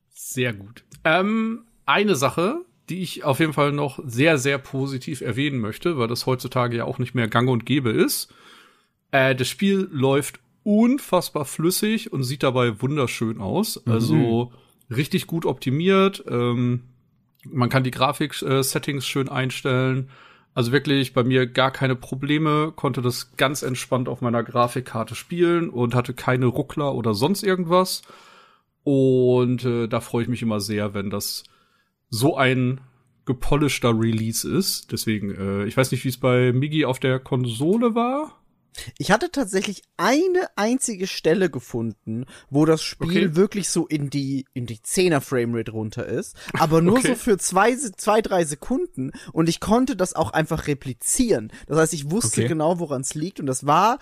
[SPEAKER 2] Sehr gut. Ähm, eine Sache, die ich auf jeden Fall noch sehr, sehr positiv erwähnen möchte, weil das heutzutage ja auch nicht mehr gang und gäbe ist. Äh, das Spiel läuft unfassbar flüssig und sieht dabei wunderschön aus. Also richtig gut optimiert. Ähm, man kann die Grafik-Settings schön einstellen. Also wirklich bei mir gar keine Probleme, konnte das ganz entspannt auf meiner Grafikkarte spielen und hatte keine Ruckler oder sonst irgendwas. Und äh, da freue ich mich immer sehr, wenn das so ein gepolischter Release ist. Deswegen, äh, ich weiß nicht, wie es bei Migi auf der Konsole war.
[SPEAKER 4] Ich hatte tatsächlich eine einzige Stelle gefunden, wo das Spiel
[SPEAKER 2] Okay.
[SPEAKER 4] wirklich so in die in die 10er Framerate runter ist, aber nur
[SPEAKER 2] Okay.
[SPEAKER 4] so für zwei, zwei, drei Sekunden und ich konnte das auch einfach replizieren. Das heißt, ich wusste
[SPEAKER 3] Okay.
[SPEAKER 4] genau, woran es liegt und das war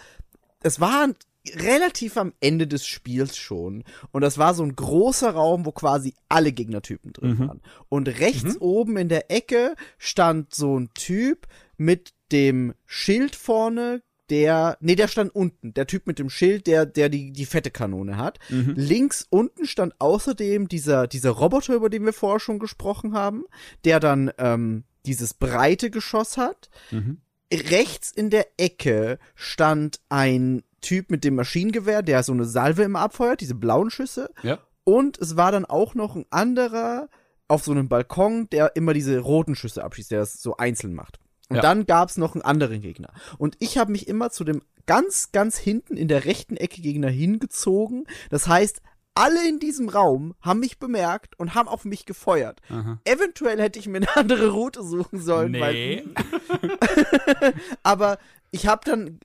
[SPEAKER 4] es war relativ am Ende des Spiels schon und das war so ein großer Raum, wo quasi alle Gegnertypen drin
[SPEAKER 3] Mhm.
[SPEAKER 4] waren. Und rechts oben in der Ecke stand so ein Typ mit dem Schild vorne, der, nee, der stand unten, der Typ mit dem Schild, der, der die, die fette Kanone hat.
[SPEAKER 3] Mhm.
[SPEAKER 4] Links unten stand außerdem dieser, dieser Roboter, über den wir vorher schon gesprochen haben, der dann ähm, dieses breite Geschoss hat.
[SPEAKER 3] Mhm.
[SPEAKER 4] Rechts in der Ecke stand ein Typ mit dem Maschinengewehr, der so eine Salve immer abfeuert, diese blauen Schüsse.
[SPEAKER 3] Ja.
[SPEAKER 4] Und es war dann auch noch ein anderer auf so einem Balkon, der immer diese roten Schüsse abschießt, der das so einzeln macht. Und
[SPEAKER 3] Ja.
[SPEAKER 4] dann gab's noch einen anderen Gegner. Und ich habe mich immer zu dem ganz, ganz hinten in der rechten Ecke Gegner hingezogen. Das heißt, alle in diesem Raum haben mich bemerkt und haben auf mich gefeuert.
[SPEAKER 3] Aha.
[SPEAKER 4] Eventuell hätte ich mir eine andere Route suchen sollen,
[SPEAKER 3] Nee.
[SPEAKER 4] weil *laughs* aber ich habe dann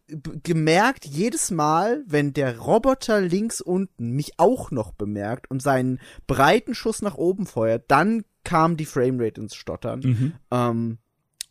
[SPEAKER 4] gemerkt, jedes Mal, wenn der Roboter links unten mich auch noch bemerkt und seinen breiten Schuss nach oben feuert, dann kam die Framerate ins Stottern.
[SPEAKER 3] Mhm.
[SPEAKER 4] Ähm,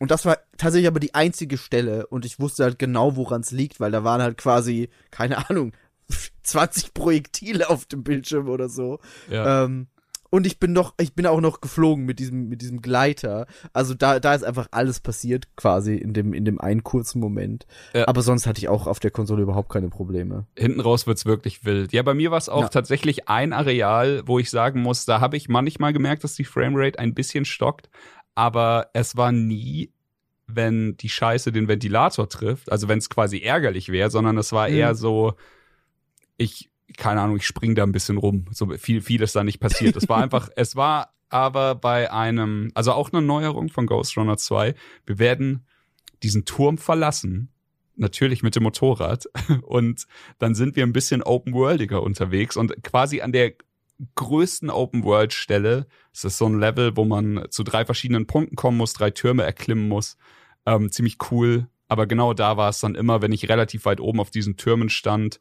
[SPEAKER 4] und das war tatsächlich aber die einzige Stelle und ich wusste halt genau, woran es liegt, weil da waren halt quasi, keine Ahnung, *laughs* 20 Projektile auf dem Bildschirm oder so.
[SPEAKER 3] Ja.
[SPEAKER 4] Ähm, und ich bin noch, ich bin auch noch geflogen mit diesem, mit diesem Gleiter. Also da, da ist einfach alles passiert, quasi in dem, in dem einen kurzen Moment.
[SPEAKER 3] Ja.
[SPEAKER 4] Aber sonst hatte ich auch auf der Konsole überhaupt keine Probleme.
[SPEAKER 3] Hinten raus wird's wirklich wild. Ja, bei mir war es auch
[SPEAKER 4] Ja.
[SPEAKER 3] tatsächlich ein Areal, wo ich sagen muss, da habe ich manchmal gemerkt, dass die Framerate ein bisschen stockt, aber es war nie, wenn die Scheiße den Ventilator trifft, also wenn es quasi ärgerlich wäre, sondern es war
[SPEAKER 4] Mhm.
[SPEAKER 3] eher so, ich, keine Ahnung, ich spring da ein bisschen rum. So viel, viel ist da nicht passiert. Es war *laughs* einfach, es war aber bei einem, also auch eine Neuerung von Ghost Runner 2, wir werden diesen Turm verlassen natürlich mit dem Motorrad. *laughs* Und dann sind wir ein bisschen open-worldiger unterwegs und quasi an der größten Open-World-Stelle. Es ist so ein Level, wo man zu drei verschiedenen Punkten kommen muss, drei Türme erklimmen muss. Ähm, ziemlich cool. Aber genau da war es dann immer, wenn ich relativ weit oben auf diesen Türmen stand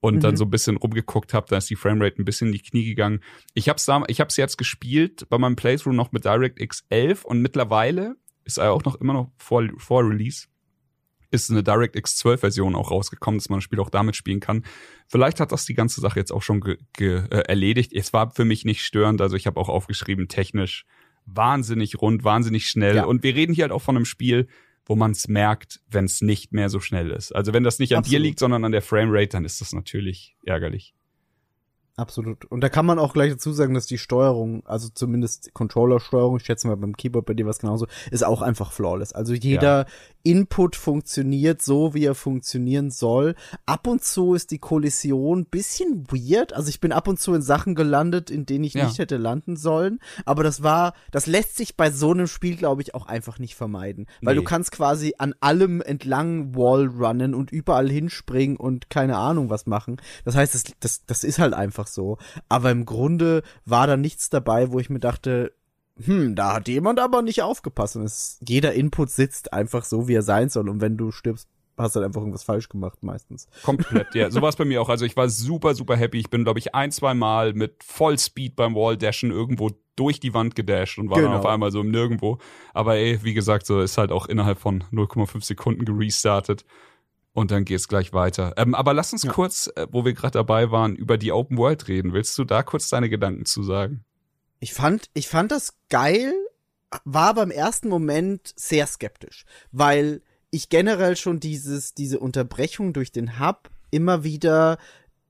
[SPEAKER 3] und
[SPEAKER 4] Mhm.
[SPEAKER 3] dann so ein bisschen rumgeguckt habe, da ist die Framerate ein bisschen in die Knie gegangen. Ich hab's da, ich hab's jetzt gespielt bei meinem Playthrough noch mit DirectX 11 und mittlerweile ist er auch noch immer noch vor, vor Release ist eine DirectX 12 Version auch rausgekommen, dass man das Spiel auch damit spielen kann. Vielleicht hat das die ganze Sache jetzt auch schon äh, erledigt. Es war für mich nicht störend, also ich habe auch aufgeschrieben, technisch wahnsinnig rund, wahnsinnig schnell.
[SPEAKER 4] Ja.
[SPEAKER 3] Und wir reden hier halt auch von einem Spiel, wo man es merkt, wenn es nicht mehr so schnell ist. Also wenn das nicht an dir
[SPEAKER 4] Absolut.
[SPEAKER 3] liegt, sondern an der Framerate, dann ist das natürlich ärgerlich.
[SPEAKER 4] Absolut. Und da kann man auch gleich dazu sagen, dass die Steuerung, also zumindest Controller-Steuerung, ich schätze mal beim Keyboard bei dir was genauso, ist auch einfach flawless. Also jeder Input funktioniert so, wie er funktionieren soll. Ab und zu ist die Kollision bisschen weird. Also ich bin ab und zu in Sachen gelandet, in denen ich
[SPEAKER 3] Ja.
[SPEAKER 4] nicht hätte landen sollen. Aber das war, das lässt sich bei so einem Spiel, glaube ich, auch einfach nicht vermeiden. Weil
[SPEAKER 3] Nee.
[SPEAKER 4] du kannst quasi an allem entlang Wall runnen und überall hinspringen und keine Ahnung was machen. Das heißt, das, das, das ist halt einfach so. Aber im Grunde war da nichts dabei, wo ich mir dachte, hm, da hat jemand aber nicht aufgepasst. Und es, jeder Input sitzt einfach so, wie er sein soll. Und wenn du stirbst, hast du halt einfach irgendwas falsch gemacht meistens.
[SPEAKER 3] Komplett, ja. So war es bei mir auch. Also ich war super, super happy. Ich bin, glaube ich, ein, zwei Mal mit Vollspeed beim Wall-Dashen irgendwo durch die Wand gedasht und war dann
[SPEAKER 4] Genau.
[SPEAKER 3] auf einmal so im Nirgendwo. Aber ey, wie gesagt, so ist halt auch innerhalb von 0,5 Sekunden gerestartet. Und dann geht's gleich weiter. Ähm, aber lass uns
[SPEAKER 4] Ja.
[SPEAKER 3] kurz, äh, wo wir gerade dabei waren, über die Open World reden. Willst du da kurz deine Gedanken zu sagen?
[SPEAKER 4] Ich fand, ich fand das geil, war beim ersten Moment sehr skeptisch, weil ich generell schon dieses, diese Unterbrechung durch den Hub immer wieder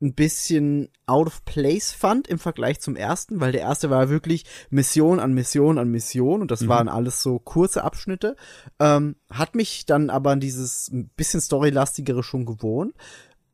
[SPEAKER 4] ein bisschen out of place fand im Vergleich zum ersten, weil der erste war wirklich Mission an Mission an Mission und das
[SPEAKER 3] Mhm.
[SPEAKER 4] waren alles so kurze Abschnitte. Ähm, hat mich dann aber an dieses ein bisschen storylastigere schon gewohnt.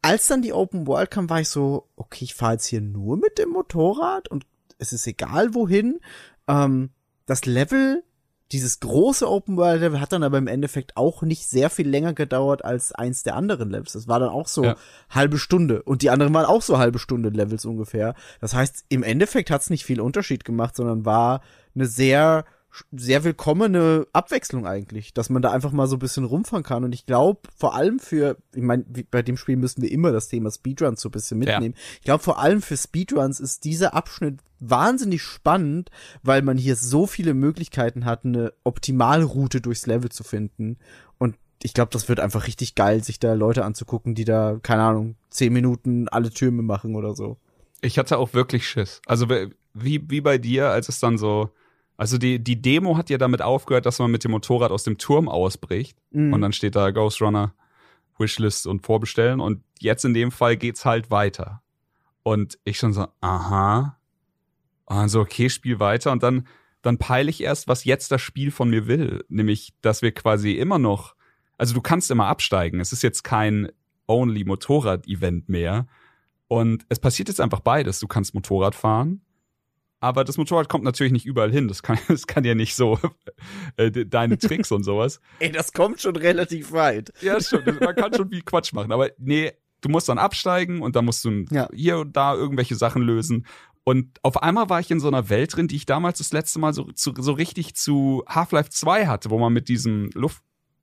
[SPEAKER 4] Als dann die Open World kam, war ich so, okay, ich fahre jetzt hier nur mit dem Motorrad und es ist egal wohin. Ähm, das Level, dieses große Open World Level hat dann aber im Endeffekt auch nicht sehr viel länger gedauert als eins der anderen Levels. Das war dann auch so
[SPEAKER 3] Ja.
[SPEAKER 4] halbe Stunde und die anderen waren auch so halbe Stunde Levels ungefähr. Das heißt, im Endeffekt hat es nicht viel Unterschied gemacht, sondern war eine sehr sehr willkommene Abwechslung eigentlich, dass man da einfach mal so ein bisschen rumfahren kann. Und ich glaube, vor allem für, ich meine, bei dem Spiel müssen wir immer das Thema Speedruns so ein bisschen
[SPEAKER 3] Ja.
[SPEAKER 4] mitnehmen. Ich glaube, vor allem für Speedruns ist dieser Abschnitt wahnsinnig spannend, weil man hier so viele Möglichkeiten hat, eine Optimalroute durchs Level zu finden. Und ich glaube, das wird einfach richtig geil, sich da Leute anzugucken, die da, keine Ahnung, zehn Minuten alle Türme machen oder so.
[SPEAKER 3] Ich hatte auch wirklich Schiss. Also wie, wie bei dir, als es dann so, also die, die Demo hat ja damit aufgehört, dass man mit dem Motorrad aus dem Turm ausbricht.
[SPEAKER 4] Mhm.
[SPEAKER 3] Und dann steht da Ghost Runner, Wishlist und Vorbestellen. Und jetzt in dem Fall geht's halt weiter. Und ich schon so, aha. Und so, okay, Spiel weiter. Und dann, dann peile ich erst, was jetzt das Spiel von mir will. Nämlich, dass wir quasi immer noch, also du kannst immer absteigen. Es ist jetzt kein only Motorrad-Event mehr. Und es passiert jetzt einfach beides. Du kannst Motorrad fahren. Aber das Motorrad kommt natürlich nicht überall hin. Das kann, *laughs* das kann ja nicht so äh, de- deine Tricks und sowas. *laughs*
[SPEAKER 4] Ey, das kommt schon relativ weit.
[SPEAKER 3] Ja, schon. Man kann schon viel Quatsch machen. Aber nee, du musst dann absteigen und dann musst du
[SPEAKER 4] Ja.
[SPEAKER 3] hier und da irgendwelche Sachen lösen. Und auf einmal war ich in so einer Welt drin, die ich damals das letzte Mal so, zu, so richtig zu Half-Life 2 hatte, wo man mit diesem Luft,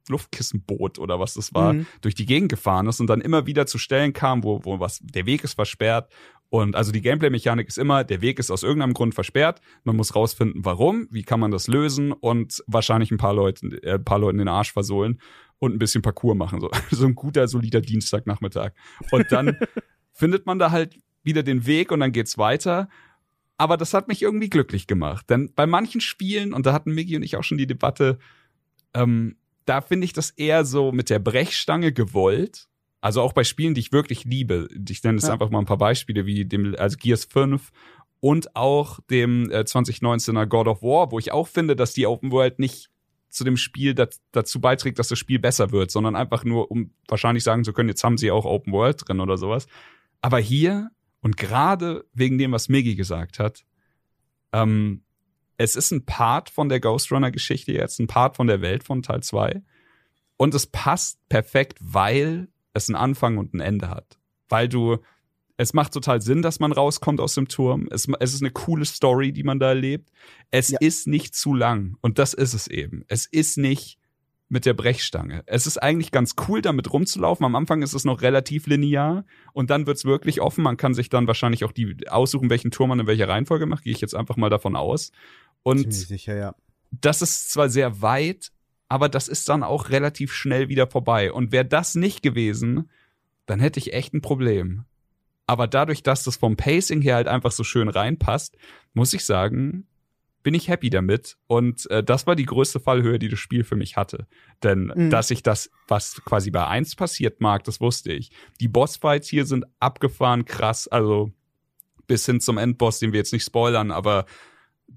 [SPEAKER 3] Luftkissenboot oder was das war,
[SPEAKER 4] Mhm.
[SPEAKER 3] durch die Gegend gefahren ist und dann immer wieder zu Stellen kam, wo, wo was, der Weg ist versperrt. Und also die Gameplay-Mechanik ist immer, der Weg ist aus irgendeinem Grund versperrt. Man muss rausfinden, warum, wie kann man das lösen und wahrscheinlich ein paar Leuten, äh, ein paar Leuten den Arsch versohlen und ein bisschen Parcours machen. So, *laughs* so ein guter, solider Dienstagnachmittag. Und dann *laughs* findet man da halt wieder den Weg und dann geht's weiter. Aber das hat mich irgendwie glücklich gemacht. Denn bei manchen Spielen, und da hatten Miggy und ich auch schon die Debatte, ähm, da finde ich das eher so mit der Brechstange gewollt. Also auch bei Spielen, die ich wirklich liebe. Ich nenne es
[SPEAKER 4] Ja.
[SPEAKER 3] einfach mal ein paar Beispiele, wie dem, also Gears 5 und auch dem äh, 2019er God of War, wo ich auch finde, dass die Open World nicht zu dem Spiel dat, dazu beiträgt, dass das Spiel besser wird, sondern einfach nur, um wahrscheinlich sagen zu können, jetzt haben sie auch Open World drin oder sowas. Aber hier und gerade wegen dem, was Miggy gesagt hat, ähm, es ist ein Part von der Ghost Runner Geschichte jetzt, ein Part von der Welt von Teil 2. Und es passt perfekt, weil es einen Anfang und ein Ende hat. Weil du, es macht total Sinn, dass man rauskommt aus dem Turm. Es, es ist eine coole Story, die man da erlebt. Es
[SPEAKER 4] Ja.
[SPEAKER 3] ist nicht zu lang. Und das ist es eben. Es ist nicht mit der Brechstange. Es ist eigentlich ganz cool, damit rumzulaufen. Am Anfang ist es noch relativ linear und dann wird's wirklich offen. Man kann sich dann wahrscheinlich auch die aussuchen, welchen Turm man in welcher Reihenfolge macht. Gehe ich jetzt einfach mal davon aus. Und
[SPEAKER 4] sicher, ja.
[SPEAKER 3] das ist zwar sehr weit, aber das ist dann auch relativ schnell wieder vorbei. Und wäre das nicht gewesen, dann hätte ich echt ein Problem. Aber dadurch, dass das vom Pacing her halt einfach so schön reinpasst, muss ich sagen, bin ich happy damit. Und äh, das war die größte Fallhöhe, die das Spiel für mich hatte. Denn
[SPEAKER 4] Mhm.
[SPEAKER 3] dass ich das, was quasi bei eins passiert mag, das wusste ich. Die Bossfights hier sind abgefahren krass, also bis hin zum Endboss, den wir jetzt nicht spoilern, aber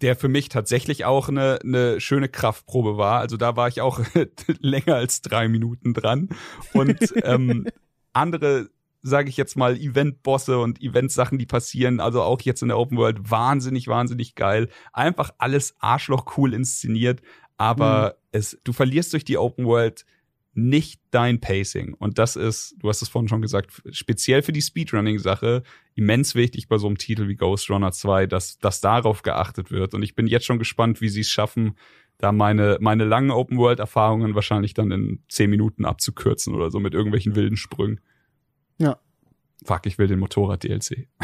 [SPEAKER 3] der für mich tatsächlich auch eine, eine schöne Kraftprobe war. Also da war ich auch *laughs* länger als drei Minuten dran. Und ähm, *laughs* andere, sage ich jetzt mal, Event-Bosse und Event-Sachen, die passieren, also auch jetzt in der Open World, wahnsinnig, wahnsinnig geil. Einfach alles arschloch cool inszeniert, aber es, du verlierst durch die Open World nicht dein Pacing. Und das ist, du hast es vorhin schon gesagt, speziell für die Speedrunning-Sache immens wichtig bei so einem Titel wie Ghost Runner 2, dass, dass darauf geachtet wird. Und ich bin jetzt schon gespannt, wie sie es schaffen, da meine, meine langen Open-World-Erfahrungen wahrscheinlich dann in zehn Minuten abzukürzen oder so mit irgendwelchen wilden Sprüngen.
[SPEAKER 4] Ja.
[SPEAKER 3] Fuck, ich will den Motorrad-DLC. *laughs*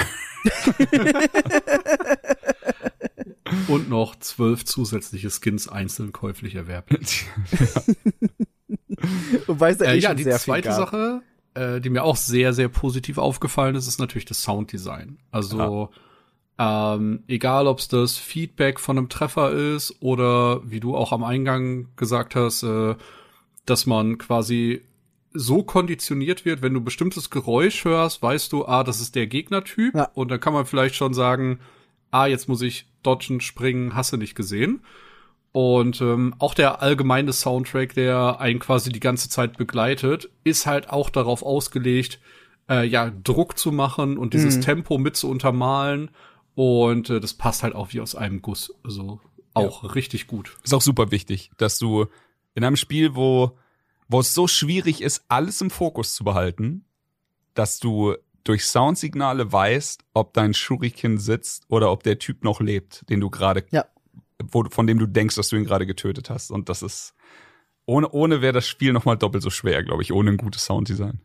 [SPEAKER 2] Und noch zwölf zusätzliche Skins einzeln käuflich erwerblich. *laughs* *laughs* *laughs*
[SPEAKER 4] Wobei es da
[SPEAKER 2] Äh,
[SPEAKER 4] eh
[SPEAKER 2] ja,
[SPEAKER 4] schon
[SPEAKER 2] die
[SPEAKER 4] sehr
[SPEAKER 2] zweite. Sache, äh, die mir auch sehr, sehr positiv aufgefallen ist, ist natürlich das Sounddesign. Also ähm, egal, ob es das Feedback von einem Treffer ist oder wie du auch am Eingang gesagt hast, äh, dass man quasi so konditioniert wird, wenn du bestimmtes Geräusch hörst, weißt du, ah, das ist der Gegnertyp
[SPEAKER 4] Ja.
[SPEAKER 2] und dann kann man vielleicht schon sagen, ah, jetzt muss ich dodgen, springen, hasse nicht gesehen. Und ähm, auch der allgemeine Soundtrack, der einen quasi die ganze Zeit begleitet, ist halt auch darauf ausgelegt, äh, ja, Druck zu machen und dieses
[SPEAKER 4] Mhm.
[SPEAKER 2] Tempo mit zu untermalen. Und äh, das passt halt auch wie aus einem Guss. Also auch richtig gut.
[SPEAKER 3] ist auch super wichtig, dass du in einem Spiel, wo, wo es so schwierig ist, alles im Fokus zu behalten, dass du durch Soundsignale weißt, ob dein Shuriken sitzt oder ob der Typ noch lebt, den du gerade,
[SPEAKER 4] Ja.
[SPEAKER 3] Wo, von dem du denkst, dass du ihn gerade getötet hast. Und das ist, ohne, ohne wäre das Spiel nochmal doppelt so schwer, glaube ich, ohne ein gutes Sounddesign.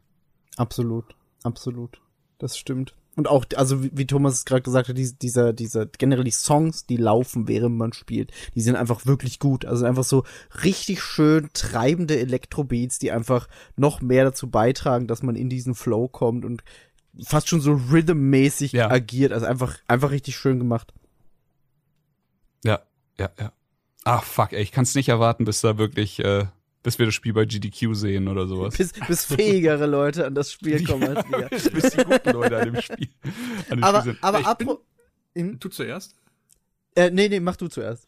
[SPEAKER 4] Absolut, absolut. Das stimmt. Und auch, also wie, wie Thomas es gerade gesagt hat, diese, dieser, dieser, generell die Songs, die laufen, während man spielt, die sind einfach wirklich gut. Also einfach so richtig schön treibende Elektrobeats, die einfach noch mehr dazu beitragen, dass man in diesen Flow kommt und fast schon so rhythmmäßig
[SPEAKER 3] Ja.
[SPEAKER 4] agiert. Also einfach, einfach richtig schön gemacht.
[SPEAKER 3] Ja, ja. Ah, fuck, ey, ich kann es nicht erwarten, bis da wirklich, äh, bis wir das Spiel bei GDQ sehen oder sowas.
[SPEAKER 4] Bis, bis fähigere Leute an das Spiel *laughs* kommen als wir. *laughs*
[SPEAKER 3] bis die guten Leute an dem Spiel. An dem
[SPEAKER 4] Aber,
[SPEAKER 3] Spiel sind.
[SPEAKER 4] aber
[SPEAKER 2] Ich
[SPEAKER 4] apro Hm?
[SPEAKER 2] Du zuerst?
[SPEAKER 4] äh, nee, nee, mach du zuerst.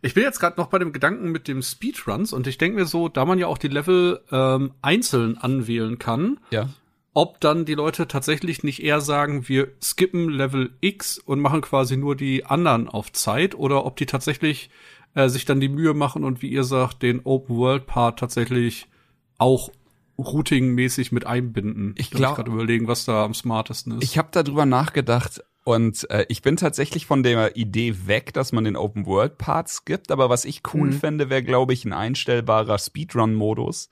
[SPEAKER 2] Ich bin jetzt gerade noch bei dem Gedanken mit dem Speedruns und ich denke mir so, da man ja auch die Level ähm, einzeln anwählen kann,
[SPEAKER 3] Ja.
[SPEAKER 2] Ob dann die Leute tatsächlich nicht eher sagen, wir skippen Level X und machen quasi nur die anderen auf Zeit oder ob die tatsächlich äh, sich dann die Mühe machen und wie ihr sagt, den Open World Part tatsächlich auch routingmäßig mit einbinden.
[SPEAKER 3] Ich
[SPEAKER 2] Da muss
[SPEAKER 3] glaub-
[SPEAKER 2] gerade überlegen, was da am smartesten ist.
[SPEAKER 3] Ich habe darüber nachgedacht und äh, ich bin tatsächlich von der Idee weg, dass man den Open World Part skippt, aber was ich cool
[SPEAKER 4] Mhm.
[SPEAKER 3] fände, wäre glaube ich ein einstellbarer Speedrun Modus.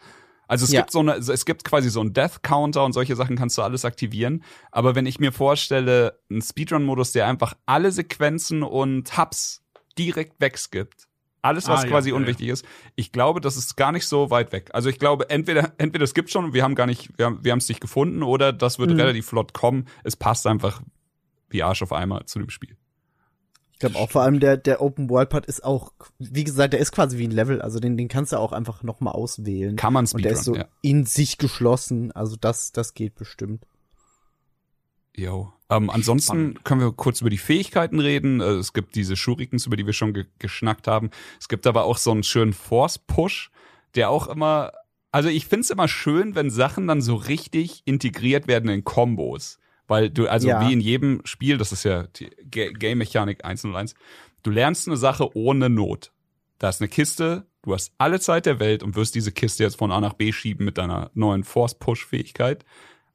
[SPEAKER 3] Also es
[SPEAKER 4] Ja.
[SPEAKER 3] gibt so eine es gibt quasi so einen Death Counter und solche Sachen kannst du alles aktivieren, aber wenn ich mir vorstelle, ein Speedrun Modus, der einfach alle Sequenzen und Hubs direkt wegskippt. Alles, was
[SPEAKER 2] Ah, ja,
[SPEAKER 3] quasi
[SPEAKER 2] ja,
[SPEAKER 3] unwichtig ist. Ich glaube, das ist gar nicht so weit weg. Also ich glaube, entweder, entweder es gibt schon und wir haben gar nicht, wir haben wir haben es nicht gefunden, oder das wird
[SPEAKER 4] Mhm.
[SPEAKER 3] relativ flott kommen. Es passt einfach wie Arsch auf Eimer zu dem Spiel.
[SPEAKER 4] Ich glaube auch vor allem der, der Open World Part ist auch, wie gesagt, der ist quasi wie ein Level, also den, den kannst du auch einfach nochmal auswählen.
[SPEAKER 3] Kann man
[SPEAKER 4] Und der ist so
[SPEAKER 3] Speedrun, ja.
[SPEAKER 4] in sich geschlossen, also das, das geht bestimmt.
[SPEAKER 3] Jo. Ähm, ansonsten
[SPEAKER 2] Spannend.
[SPEAKER 3] können wir kurz über die Fähigkeiten reden. Äh, Es gibt diese Shurikens, über die wir schon ge geschnackt haben. Es gibt aber auch so einen schönen Force-Push, der auch immer, also ich find's immer schön, wenn Sachen dann so richtig integriert werden in Kombos. Weil du, also
[SPEAKER 4] Ja.
[SPEAKER 3] wie in jedem Spiel, das ist ja Game-Mechanik 101, du lernst eine Sache ohne Not. Da ist eine Kiste, Du hast alle Zeit der Welt und wirst diese Kiste jetzt von A nach B schieben mit deiner neuen Force-Push-Fähigkeit.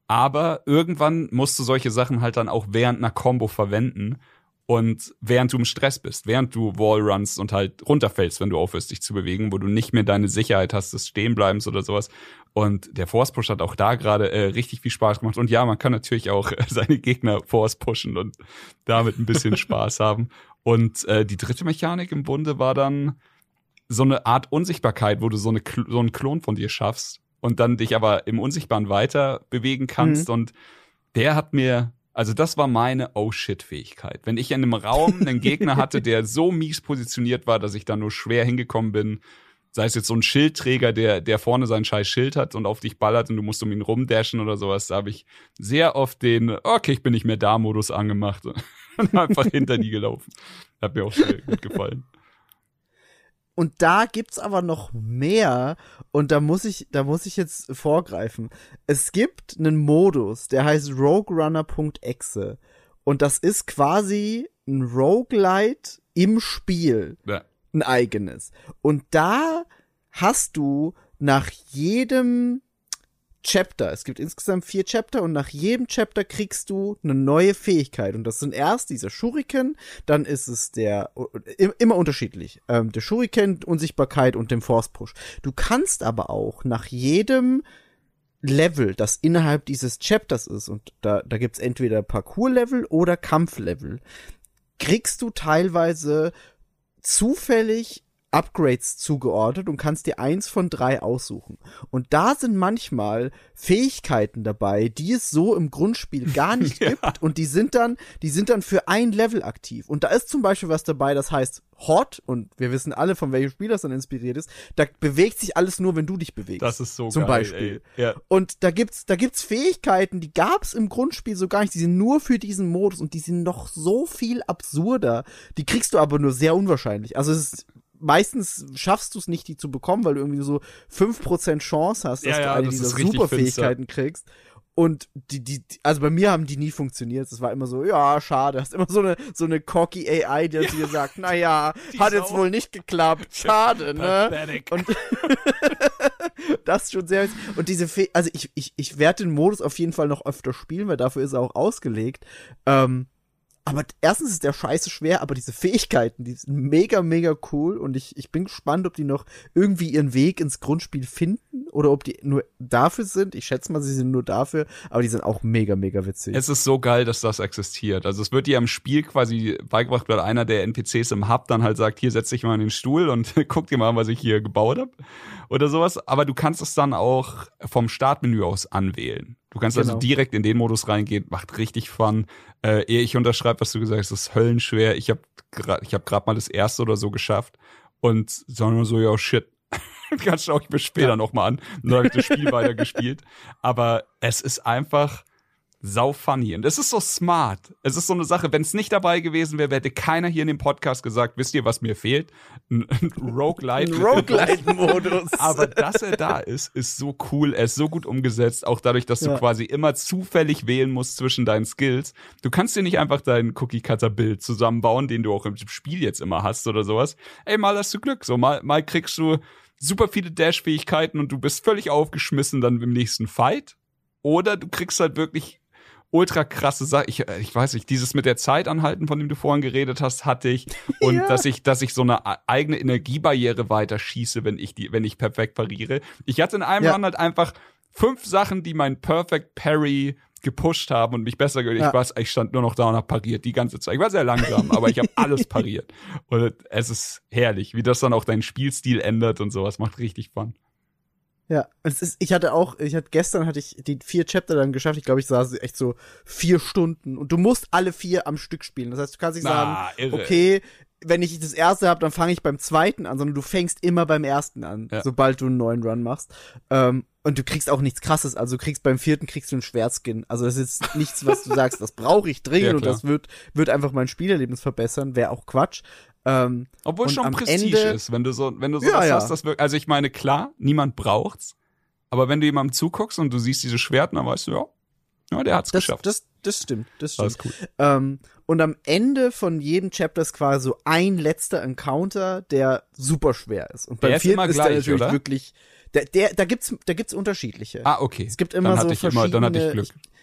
[SPEAKER 3] Aber irgendwann musst du solche Sachen halt dann auch während einer Combo verwenden. Und während du im Stress bist, während du Wallruns und halt runterfällst, wenn du aufhörst, dich zu bewegen, wo du nicht mehr deine Sicherheit hast des Stehenbleibens oder sowas. Und der Force Push hat auch da gerade äh, richtig viel Spaß gemacht. Und ja, man kann natürlich auch äh, *laughs* seine Gegner Force pushen und damit ein bisschen Spaß haben. Und äh, die dritte Mechanik im Bunde war dann so eine Art Unsichtbarkeit, wo du so, eine, so einen Klon von dir schaffst und dann dich aber im Unsichtbaren weiter bewegen kannst. Und der hat mir, also das war meine Oh-Shit-Fähigkeit. Wenn ich in einem Raum einen Gegner *laughs* hatte, der so mies positioniert war, dass ich da nur schwer hingekommen bin, sei es jetzt so ein Schildträger, der, der vorne sein scheiß Schild hat und auf dich ballert und du musst um ihn rumdashen oder sowas, da habe ich sehr oft den, okay, ich bin nicht mehr da Modus angemacht und *laughs* einfach hinter die gelaufen. Hat mir auch sehr gut gefallen.
[SPEAKER 4] Und da gibt's aber noch mehr und da muss ich, da muss ich jetzt vorgreifen. Es gibt einen Modus, der heißt roguerunner.exe und das ist quasi ein Roguelite im Spiel,
[SPEAKER 3] Ja.
[SPEAKER 4] ein eigenes. Und da hast du nach jedem Chapter, es gibt insgesamt vier Chapter und nach jedem Chapter kriegst du eine neue Fähigkeit. Und das sind erst dieser Shuriken, dann ist es der, im- immer unterschiedlich, ähm, der Shuriken, Unsichtbarkeit und dem Force Push. Du kannst aber auch nach jedem Level, das innerhalb dieses Chapters ist, und da, da gibt's entweder Parcours-Level oder Kampflevel, kriegst du teilweise zufällig Upgrades zugeordnet und kannst dir eins von drei aussuchen. Und da sind manchmal Fähigkeiten dabei, die es so im Grundspiel *laughs* gar nicht gibt und die sind dann, die sind dann für ein Level aktiv. Und da ist zum Beispiel was dabei, das heißt Hot und wir wissen alle, von welchem Spiel das dann inspiriert ist. Da bewegt sich alles nur, wenn du dich bewegst.
[SPEAKER 3] Das ist so
[SPEAKER 4] Zum
[SPEAKER 3] geil,
[SPEAKER 4] Beispiel.
[SPEAKER 3] Ja.
[SPEAKER 4] Und da gibt's, da gibt's Fähigkeiten, die gab's im Grundspiel so gar nicht. Die sind nur für diesen Modus und die sind noch so viel absurder. Die kriegst du aber nur sehr unwahrscheinlich. Also es ist, meistens schaffst du es nicht, die zu bekommen, weil du irgendwie so 5% Chance hast, dass
[SPEAKER 3] Ja,
[SPEAKER 4] du
[SPEAKER 3] ja,
[SPEAKER 4] eine
[SPEAKER 3] das
[SPEAKER 4] dieser Superfähigkeiten kriegst. Und die, die, also bei mir haben die nie funktioniert. Es war immer so, ja, schade. Hast immer so eine, so eine cocky AI, die dir sagt, na ja, hat jetzt wohl nicht geklappt. Schade, ne?
[SPEAKER 3] Pathetic.
[SPEAKER 4] Und *laughs* das ist schon sehr. Und diese Fäh also ich, ich, ich werde den Modus auf jeden Fall noch öfter spielen, weil dafür ist er auch ausgelegt. Ähm, aber erstens ist der scheiße schwer, aber diese Fähigkeiten, die sind mega, mega cool und ich, ich bin gespannt, ob die noch irgendwie ihren Weg ins Grundspiel finden oder ob die nur dafür sind. Ich schätze mal, sie sind nur dafür, aber die sind auch mega, mega witzig.
[SPEAKER 3] Es ist so geil, dass das existiert. Also es wird dir im Spiel quasi beigebracht, weil einer der NPCs im Hub dann halt sagt, hier setz dich mal in den Stuhl und *laughs* guck dir mal was ich hier gebaut habe oder sowas. Aber du kannst es dann auch vom Startmenü aus anwählen. Du kannst also
[SPEAKER 4] Genau.
[SPEAKER 3] direkt in den Modus reingehen, macht richtig Fun. Äh, ehe ich unterschreibe, was du gesagt hast, ist höllenschwer. Ich habe gerade ich hab grad mal das erste oder so geschafft und sagen nur so, ja, shit. *laughs* Ganz schau ich mir später
[SPEAKER 4] Ja.
[SPEAKER 3] noch mal an. Und dann habe ich das Spiel *laughs* weiter gespielt. Aber es ist einfach sau funny. Und es ist so smart. Es ist so eine Sache, wenn es nicht dabei gewesen wäre, hätte keiner hier in dem Podcast gesagt, wisst ihr, was mir fehlt? Ein, ein Roguelite.
[SPEAKER 4] Roguelite-Modus. *laughs*
[SPEAKER 3] aber dass er da ist, ist so cool. Er ist so gut umgesetzt, auch dadurch, dass du
[SPEAKER 4] Ja.
[SPEAKER 3] quasi immer zufällig wählen musst zwischen deinen Skills. Du kannst dir nicht einfach dein Cookie-Cutter-Bild zusammenbauen, den du auch im Spiel jetzt immer hast oder sowas. Ey, mal hast du Glück. So, mal, mal kriegst du super viele Dash-Fähigkeiten und du bist völlig aufgeschmissen dann im nächsten Fight. Oder du kriegst halt wirklich ultra krasse Sachen. Ich, äh, ich weiß nicht, dieses mit der Zeit anhalten, von dem du vorhin geredet hast, hatte ich. Und *laughs*
[SPEAKER 4] Ja.
[SPEAKER 3] dass ich, dass ich so eine eigene Energiebarriere weiter schieße, wenn ich die, wenn ich perfekt pariere. Ich hatte in einem
[SPEAKER 4] Ja.
[SPEAKER 3] Run halt einfach fünf Sachen, die mein Perfect Parry gepusht haben und mich besser ge-
[SPEAKER 4] Ja.
[SPEAKER 3] Ich weiß, ich stand nur noch da und hab pariert die ganze Zeit. Ich war sehr langsam, aber ich habe *laughs* alles pariert. Und es ist herrlich, wie das dann auch deinen Spielstil ändert und sowas. Macht richtig Fun.
[SPEAKER 4] Ja, es ist, ich hatte auch, ich hatte gestern hatte ich die vier Chapter dann geschafft. Ich glaube, ich saß echt so vier Stunden und du musst alle vier am Stück spielen. Das heißt, du kannst nicht sagen,
[SPEAKER 3] irre.
[SPEAKER 4] okay, wenn ich das erste habe, dann fange ich beim zweiten an, sondern du fängst immer beim ersten an,
[SPEAKER 3] Ja.
[SPEAKER 4] sobald du einen neuen Run machst. Ähm, und du kriegst auch nichts krasses, also du kriegst beim vierten kriegst du einen Schwertskin. Also das ist jetzt nichts, was du sagst, das brauche ich *laughs* dringend
[SPEAKER 3] Ja,
[SPEAKER 4] und das wird, wird einfach mein Spielerlebnis verbessern, wäre auch Quatsch. Ähm,
[SPEAKER 3] Obwohl schon Prestige
[SPEAKER 4] Ende-
[SPEAKER 3] ist, wenn du so, wenn du so
[SPEAKER 4] Ja,
[SPEAKER 3] was
[SPEAKER 4] ja.
[SPEAKER 3] hast, das wirkt, also ich meine, klar, niemand braucht's, aber wenn du jemandem zuguckst und du siehst diese Schwerten, dann weißt du, ja, Ja, der hat's
[SPEAKER 4] Das,
[SPEAKER 3] geschafft.
[SPEAKER 4] das, das stimmt, das stimmt.
[SPEAKER 3] Alles cool.
[SPEAKER 4] Ähm, und am Ende von jedem Chapter ist quasi so ein letzter Encounter, der super schwer ist. Und beim
[SPEAKER 3] Der ist
[SPEAKER 4] vierten ist der
[SPEAKER 3] gleich,
[SPEAKER 4] natürlich
[SPEAKER 3] oder?
[SPEAKER 4] wirklich, der, der, da gibt's, da gibt's unterschiedliche.
[SPEAKER 3] Ah, okay.
[SPEAKER 4] Es gibt immer
[SPEAKER 3] dann
[SPEAKER 4] so
[SPEAKER 3] hatte ich immer, dann hatte ich
[SPEAKER 4] verschiedene-
[SPEAKER 3] Glück.
[SPEAKER 4] Ich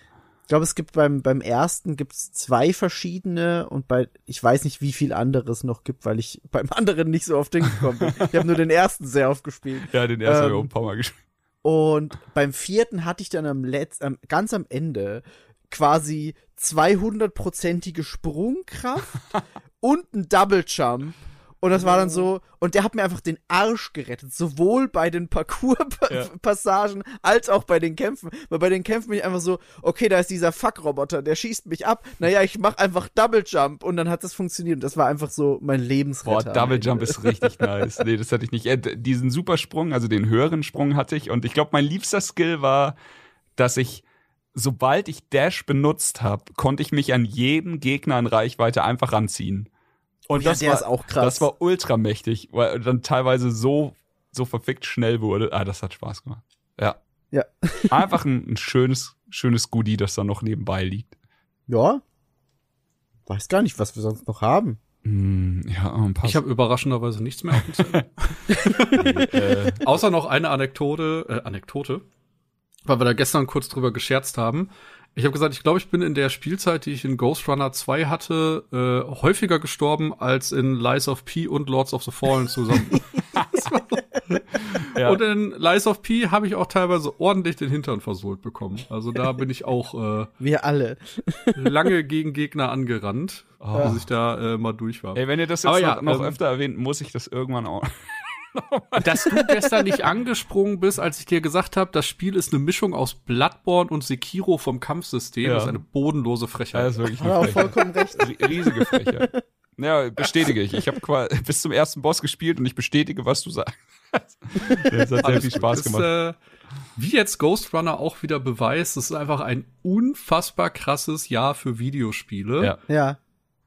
[SPEAKER 4] glaube, es gibt beim, beim ersten gibt's zwei verschiedene und bei, ich weiß nicht, wie viel anderes noch gibt, weil ich *laughs* beim anderen nicht so oft hingekommen bin. Ich habe nur den ersten sehr oft gespielt.
[SPEAKER 3] Ja, den ersten
[SPEAKER 4] Ähm,
[SPEAKER 3] haben wir auch ein paar Mal gespielt.
[SPEAKER 4] Und beim vierten hatte ich dann am Letz am, ganz am Ende quasi 200-prozentige Sprungkraft *laughs* und ein Double Jump. Und das war dann so, und der hat mir einfach den Arsch gerettet, sowohl bei den
[SPEAKER 3] Ja.
[SPEAKER 4] Parcours-Passagen als auch bei den Kämpfen. Weil bei den Kämpfen bin ich einfach so, okay, da ist dieser Fuck-Roboter, der schießt mich ab. Naja, ich mach einfach Double Jump und dann hat das funktioniert. Und das war einfach so mein Lebensretter.
[SPEAKER 3] Boah, Double. Jump ist richtig nice. Nee, das hatte ich nicht. Äh, diesen Supersprung, also den höheren Sprung hatte ich. Und ich glaube, mein liebster Skill war, dass ich, sobald ich Dash benutzt habe, konnte ich mich an jeden Gegner in Reichweite einfach ranziehen. Und
[SPEAKER 4] Ja,
[SPEAKER 3] das
[SPEAKER 4] der
[SPEAKER 3] war,
[SPEAKER 4] ist auch krass.
[SPEAKER 3] Das war ultramächtig, weil dann teilweise so, so verfickt schnell wurde. Ah, das hat Spaß gemacht. Ja.
[SPEAKER 4] Ja. *laughs*
[SPEAKER 3] Einfach ein, ein schönes, schönes Goodie, das da noch nebenbei liegt.
[SPEAKER 4] Ja. Weiß gar nicht, was wir sonst noch haben.
[SPEAKER 3] Hm, ja, ein paar.
[SPEAKER 2] Ich habe überraschenderweise nichts mehr auf dem Zettel. *laughs*
[SPEAKER 3] äh,
[SPEAKER 2] Außer noch eine Anekdote, äh, Anekdote, weil wir da gestern kurz drüber gescherzt haben. Ich habe gesagt, ich glaube, ich bin in der Spielzeit, die ich in Ghost Runner 2 hatte, äh, häufiger gestorben als in Lies of P und Lords of the Fallen zusammen. *laughs* *laughs*
[SPEAKER 3] ja.
[SPEAKER 2] Und in Lies of P habe ich auch teilweise ordentlich den Hintern versohlt bekommen. Also da bin ich auch äh,
[SPEAKER 4] Wir alle.
[SPEAKER 2] lange gegen Gegner angerannt,
[SPEAKER 3] Oh.
[SPEAKER 2] bis ich da äh, mal durch war.
[SPEAKER 3] Ey, wenn ihr das jetzt
[SPEAKER 2] Aber
[SPEAKER 3] noch,
[SPEAKER 2] ja,
[SPEAKER 3] noch
[SPEAKER 2] ähm,
[SPEAKER 3] öfter erwähnt, muss ich das irgendwann auch. *laughs*
[SPEAKER 2] Dass du gestern nicht angesprungen bist, als ich dir gesagt habe, das Spiel ist eine Mischung aus Bloodborne und Sekiro vom Kampfsystem,
[SPEAKER 3] Ja.
[SPEAKER 2] das ist eine bodenlose
[SPEAKER 3] Ja,
[SPEAKER 2] Frechheit.
[SPEAKER 3] das ist wirklich eine Frechheit.
[SPEAKER 4] vollkommen recht.
[SPEAKER 3] Rie- Riesige Frechheit. Ja, bestätige ich. Ich habe bis zum ersten Boss gespielt und ich bestätige, was du sagst. Das hat sehr
[SPEAKER 2] Alles
[SPEAKER 3] viel
[SPEAKER 2] gut.
[SPEAKER 3] Spaß
[SPEAKER 2] Ist,
[SPEAKER 3] gemacht.
[SPEAKER 2] Äh, wie jetzt Ghost Runner auch wieder beweist, es ist einfach ein unfassbar krasses Jahr für Videospiele.
[SPEAKER 3] Ja.
[SPEAKER 4] Ja.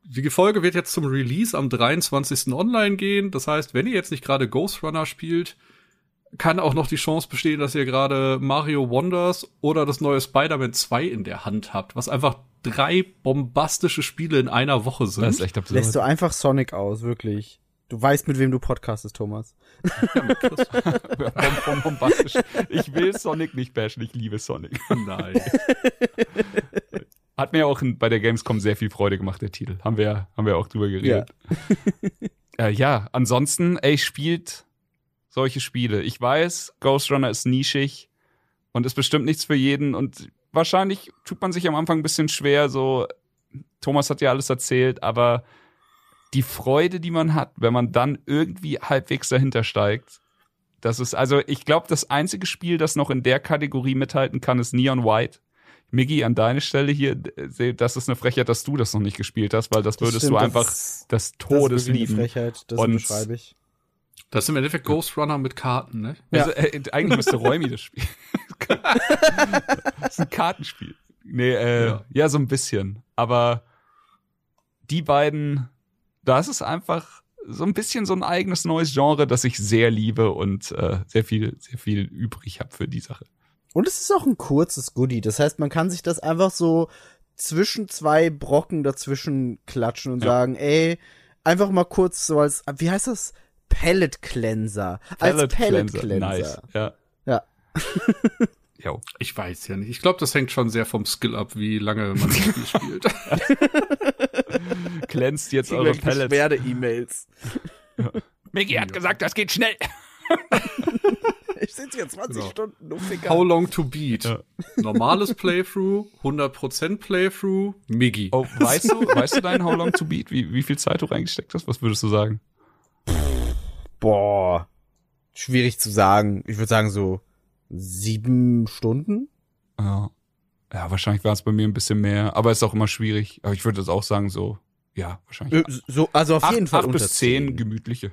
[SPEAKER 2] Die Folge wird jetzt zum Release am 23. online gehen. Das heißt, wenn ihr jetzt nicht gerade Ghost Runner spielt, kann auch noch die Chance bestehen, dass ihr gerade Mario Wonders oder das neue Spider-Man 2 in der Hand habt, was einfach drei bombastische Spiele in einer Woche sind.
[SPEAKER 3] Das ist echt absurd.
[SPEAKER 4] Lässt du einfach Sonic aus, wirklich. Du weißt, mit wem du podcastest, Thomas. *laughs*
[SPEAKER 3] Bom, bom, bombastisch. Ich will Sonic nicht bashen, ich liebe Sonic.
[SPEAKER 2] Nein. *laughs*
[SPEAKER 3] Hat mir auch bei der Gamescom sehr viel Freude gemacht, der Titel. Haben wir, haben wir auch drüber geredet. Ja, äh, ja ansonsten, ey, spielt solche Spiele. Ich weiß, Ghost Runner ist nischig und ist bestimmt nichts für jeden und wahrscheinlich tut man sich am Anfang ein bisschen schwer, so, Thomas hat ja alles erzählt, aber die Freude, die man hat, wenn man dann irgendwie halbwegs dahinter steigt, das ist, also ich glaube, das einzige Spiel, das noch in der Kategorie mithalten kann, ist Neon White. Miggy, an deine Stelle hier, äh, das ist eine Frechheit, dass du das noch nicht gespielt hast, weil das, würdest
[SPEAKER 4] stimmt,
[SPEAKER 3] du
[SPEAKER 4] das
[SPEAKER 3] einfach des
[SPEAKER 4] Das
[SPEAKER 3] Todes
[SPEAKER 4] eine
[SPEAKER 3] lieben.
[SPEAKER 4] Frechheit, das
[SPEAKER 3] Und-
[SPEAKER 4] beschreibe ich.
[SPEAKER 2] Das ist im Endeffekt Ghost Runner mit Karten, ne?
[SPEAKER 3] Also, äh, eigentlich müsste Räumi das spielen. *laughs* das ist ein Kartenspiel. Nee, äh, ja.
[SPEAKER 2] Ja.
[SPEAKER 3] so ein bisschen. Aber die beiden, das ist einfach so ein bisschen so ein eigenes neues Genre, das ich sehr liebe und äh, sehr viel, sehr viel übrig habe für die Sache.
[SPEAKER 4] Und es ist auch ein kurzes Goodie. Das heißt, man kann sich das einfach so zwischen zwei Brocken dazwischen klatschen und
[SPEAKER 3] Ja.
[SPEAKER 4] sagen, ey, einfach mal kurz so als, wie heißt das? Pellet Cleanser. als Pellet Cleanser.
[SPEAKER 3] Nice. Ja.
[SPEAKER 4] Ja. *laughs*
[SPEAKER 3] Jo.
[SPEAKER 2] Ich weiß ja nicht. Ich glaube, das hängt schon sehr vom Skill ab, wie lange man das Spiel spielt. *laughs*
[SPEAKER 3] Glänzt jetzt eure Pellets.
[SPEAKER 4] Beschwerde-E-Mails. *laughs*
[SPEAKER 3] Micky hat gesagt, das geht schnell.
[SPEAKER 4] Ich sitze hier 20
[SPEAKER 2] Genau.
[SPEAKER 4] Stunden, du Ficker.
[SPEAKER 2] How long to beat?
[SPEAKER 3] Ja.
[SPEAKER 2] Normales Playthrough, 100% Playthrough, Miggy.
[SPEAKER 3] Oh, weißt du, weißt du dein How Long to Beat, wie, wie viel Zeit du reingesteckt hast? Was würdest du sagen?
[SPEAKER 4] Boah. Schwierig zu sagen. Ich würde sagen so sieben Stunden.
[SPEAKER 3] Ja, ja wahrscheinlich war es bei mir ein bisschen mehr, aber ist auch immer schwierig. Aber ich würde das auch sagen, so, ja, wahrscheinlich.
[SPEAKER 4] Äh, So, also auf
[SPEAKER 3] acht,
[SPEAKER 4] jeden Fall
[SPEAKER 3] acht
[SPEAKER 4] unter
[SPEAKER 3] bis zehn gemütliche.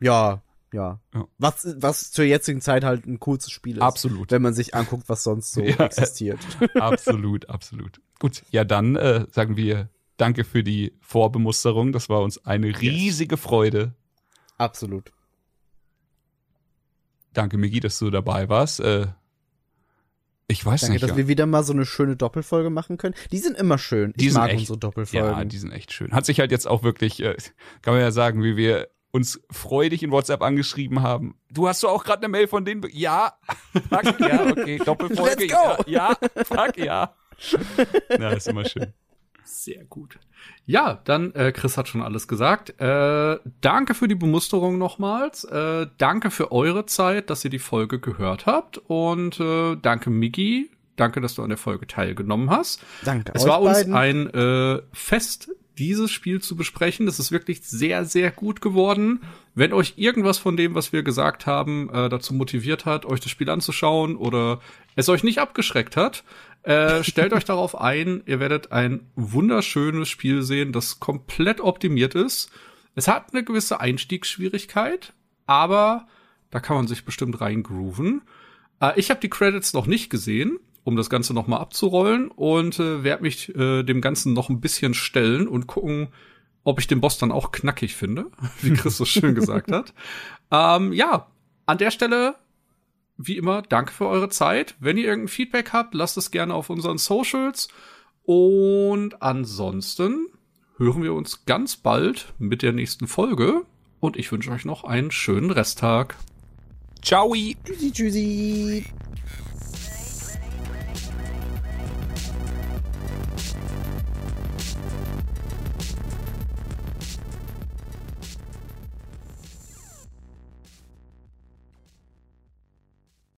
[SPEAKER 4] Ja, ja.
[SPEAKER 3] Ja.
[SPEAKER 4] Was, was zur jetzigen Zeit halt ein kurzes Spiel ist.
[SPEAKER 3] Absolut.
[SPEAKER 4] Wenn man sich anguckt, was sonst so *laughs*
[SPEAKER 3] Ja.
[SPEAKER 4] existiert. *laughs*
[SPEAKER 3] absolut, absolut. Gut, ja, dann äh, sagen wir Danke für die Vorbemusterung. Das war uns eine riesige Freude.
[SPEAKER 4] Absolut.
[SPEAKER 3] Danke, Migi, dass du dabei warst. Äh, Ich weiß
[SPEAKER 4] Danke,
[SPEAKER 3] nicht.
[SPEAKER 4] dass
[SPEAKER 3] ja.
[SPEAKER 4] wir wieder mal so eine schöne Doppelfolge machen können. Die sind immer schön.
[SPEAKER 3] Die
[SPEAKER 4] ich
[SPEAKER 3] sind
[SPEAKER 4] mag
[SPEAKER 3] echt-
[SPEAKER 4] unsere Doppelfolgen.
[SPEAKER 3] Ja, die sind echt schön. Hat sich halt jetzt auch wirklich, äh, kann man ja sagen, wie wir uns freudig in WhatsApp angeschrieben haben. Du hast doch auch gerade eine Mail von denen. be- Ja, fuck, ja, okay, *laughs* Doppelfolge.
[SPEAKER 4] Let's go.
[SPEAKER 3] Ja, ja, fuck, ja. Na, ist immer schön.
[SPEAKER 2] Sehr gut. Ja, dann, äh, Chris hat schon alles gesagt. Äh, danke für die Bemusterung nochmals. Äh, danke für eure Zeit, dass ihr die Folge gehört habt. Und äh, danke, Miki. Danke, dass du an der Folge teilgenommen hast.
[SPEAKER 4] Danke.
[SPEAKER 2] Es
[SPEAKER 4] euch
[SPEAKER 2] war uns
[SPEAKER 4] beiden.
[SPEAKER 2] ein äh, Fest, dieses Spiel zu besprechen. Das ist wirklich sehr, sehr gut geworden. Wenn euch irgendwas von dem, was wir gesagt haben, äh, dazu motiviert hat, euch das Spiel anzuschauen oder es euch nicht abgeschreckt hat, äh, *laughs* stellt euch darauf ein. Ihr werdet ein wunderschönes Spiel sehen, das komplett optimiert ist. Es hat eine gewisse Einstiegsschwierigkeit, aber da kann man sich bestimmt reingrooven. Äh, ich habe die Credits noch nicht gesehen, um das Ganze noch mal abzurollen und äh, werde mich äh, dem Ganzen noch ein bisschen stellen und gucken, ob ich den Boss dann auch knackig finde, *laughs* wie Chris so schön gesagt hat. *laughs* Ähm, ja, an der Stelle, wie immer, danke für eure Zeit. Wenn ihr irgendein Feedback habt, lasst es gerne auf unseren Socials. Und ansonsten hören wir uns ganz bald mit der nächsten Folge. Und ich wünsche euch noch einen schönen Resttag.
[SPEAKER 3] Ciao.
[SPEAKER 4] Tschüssi, tschüssi.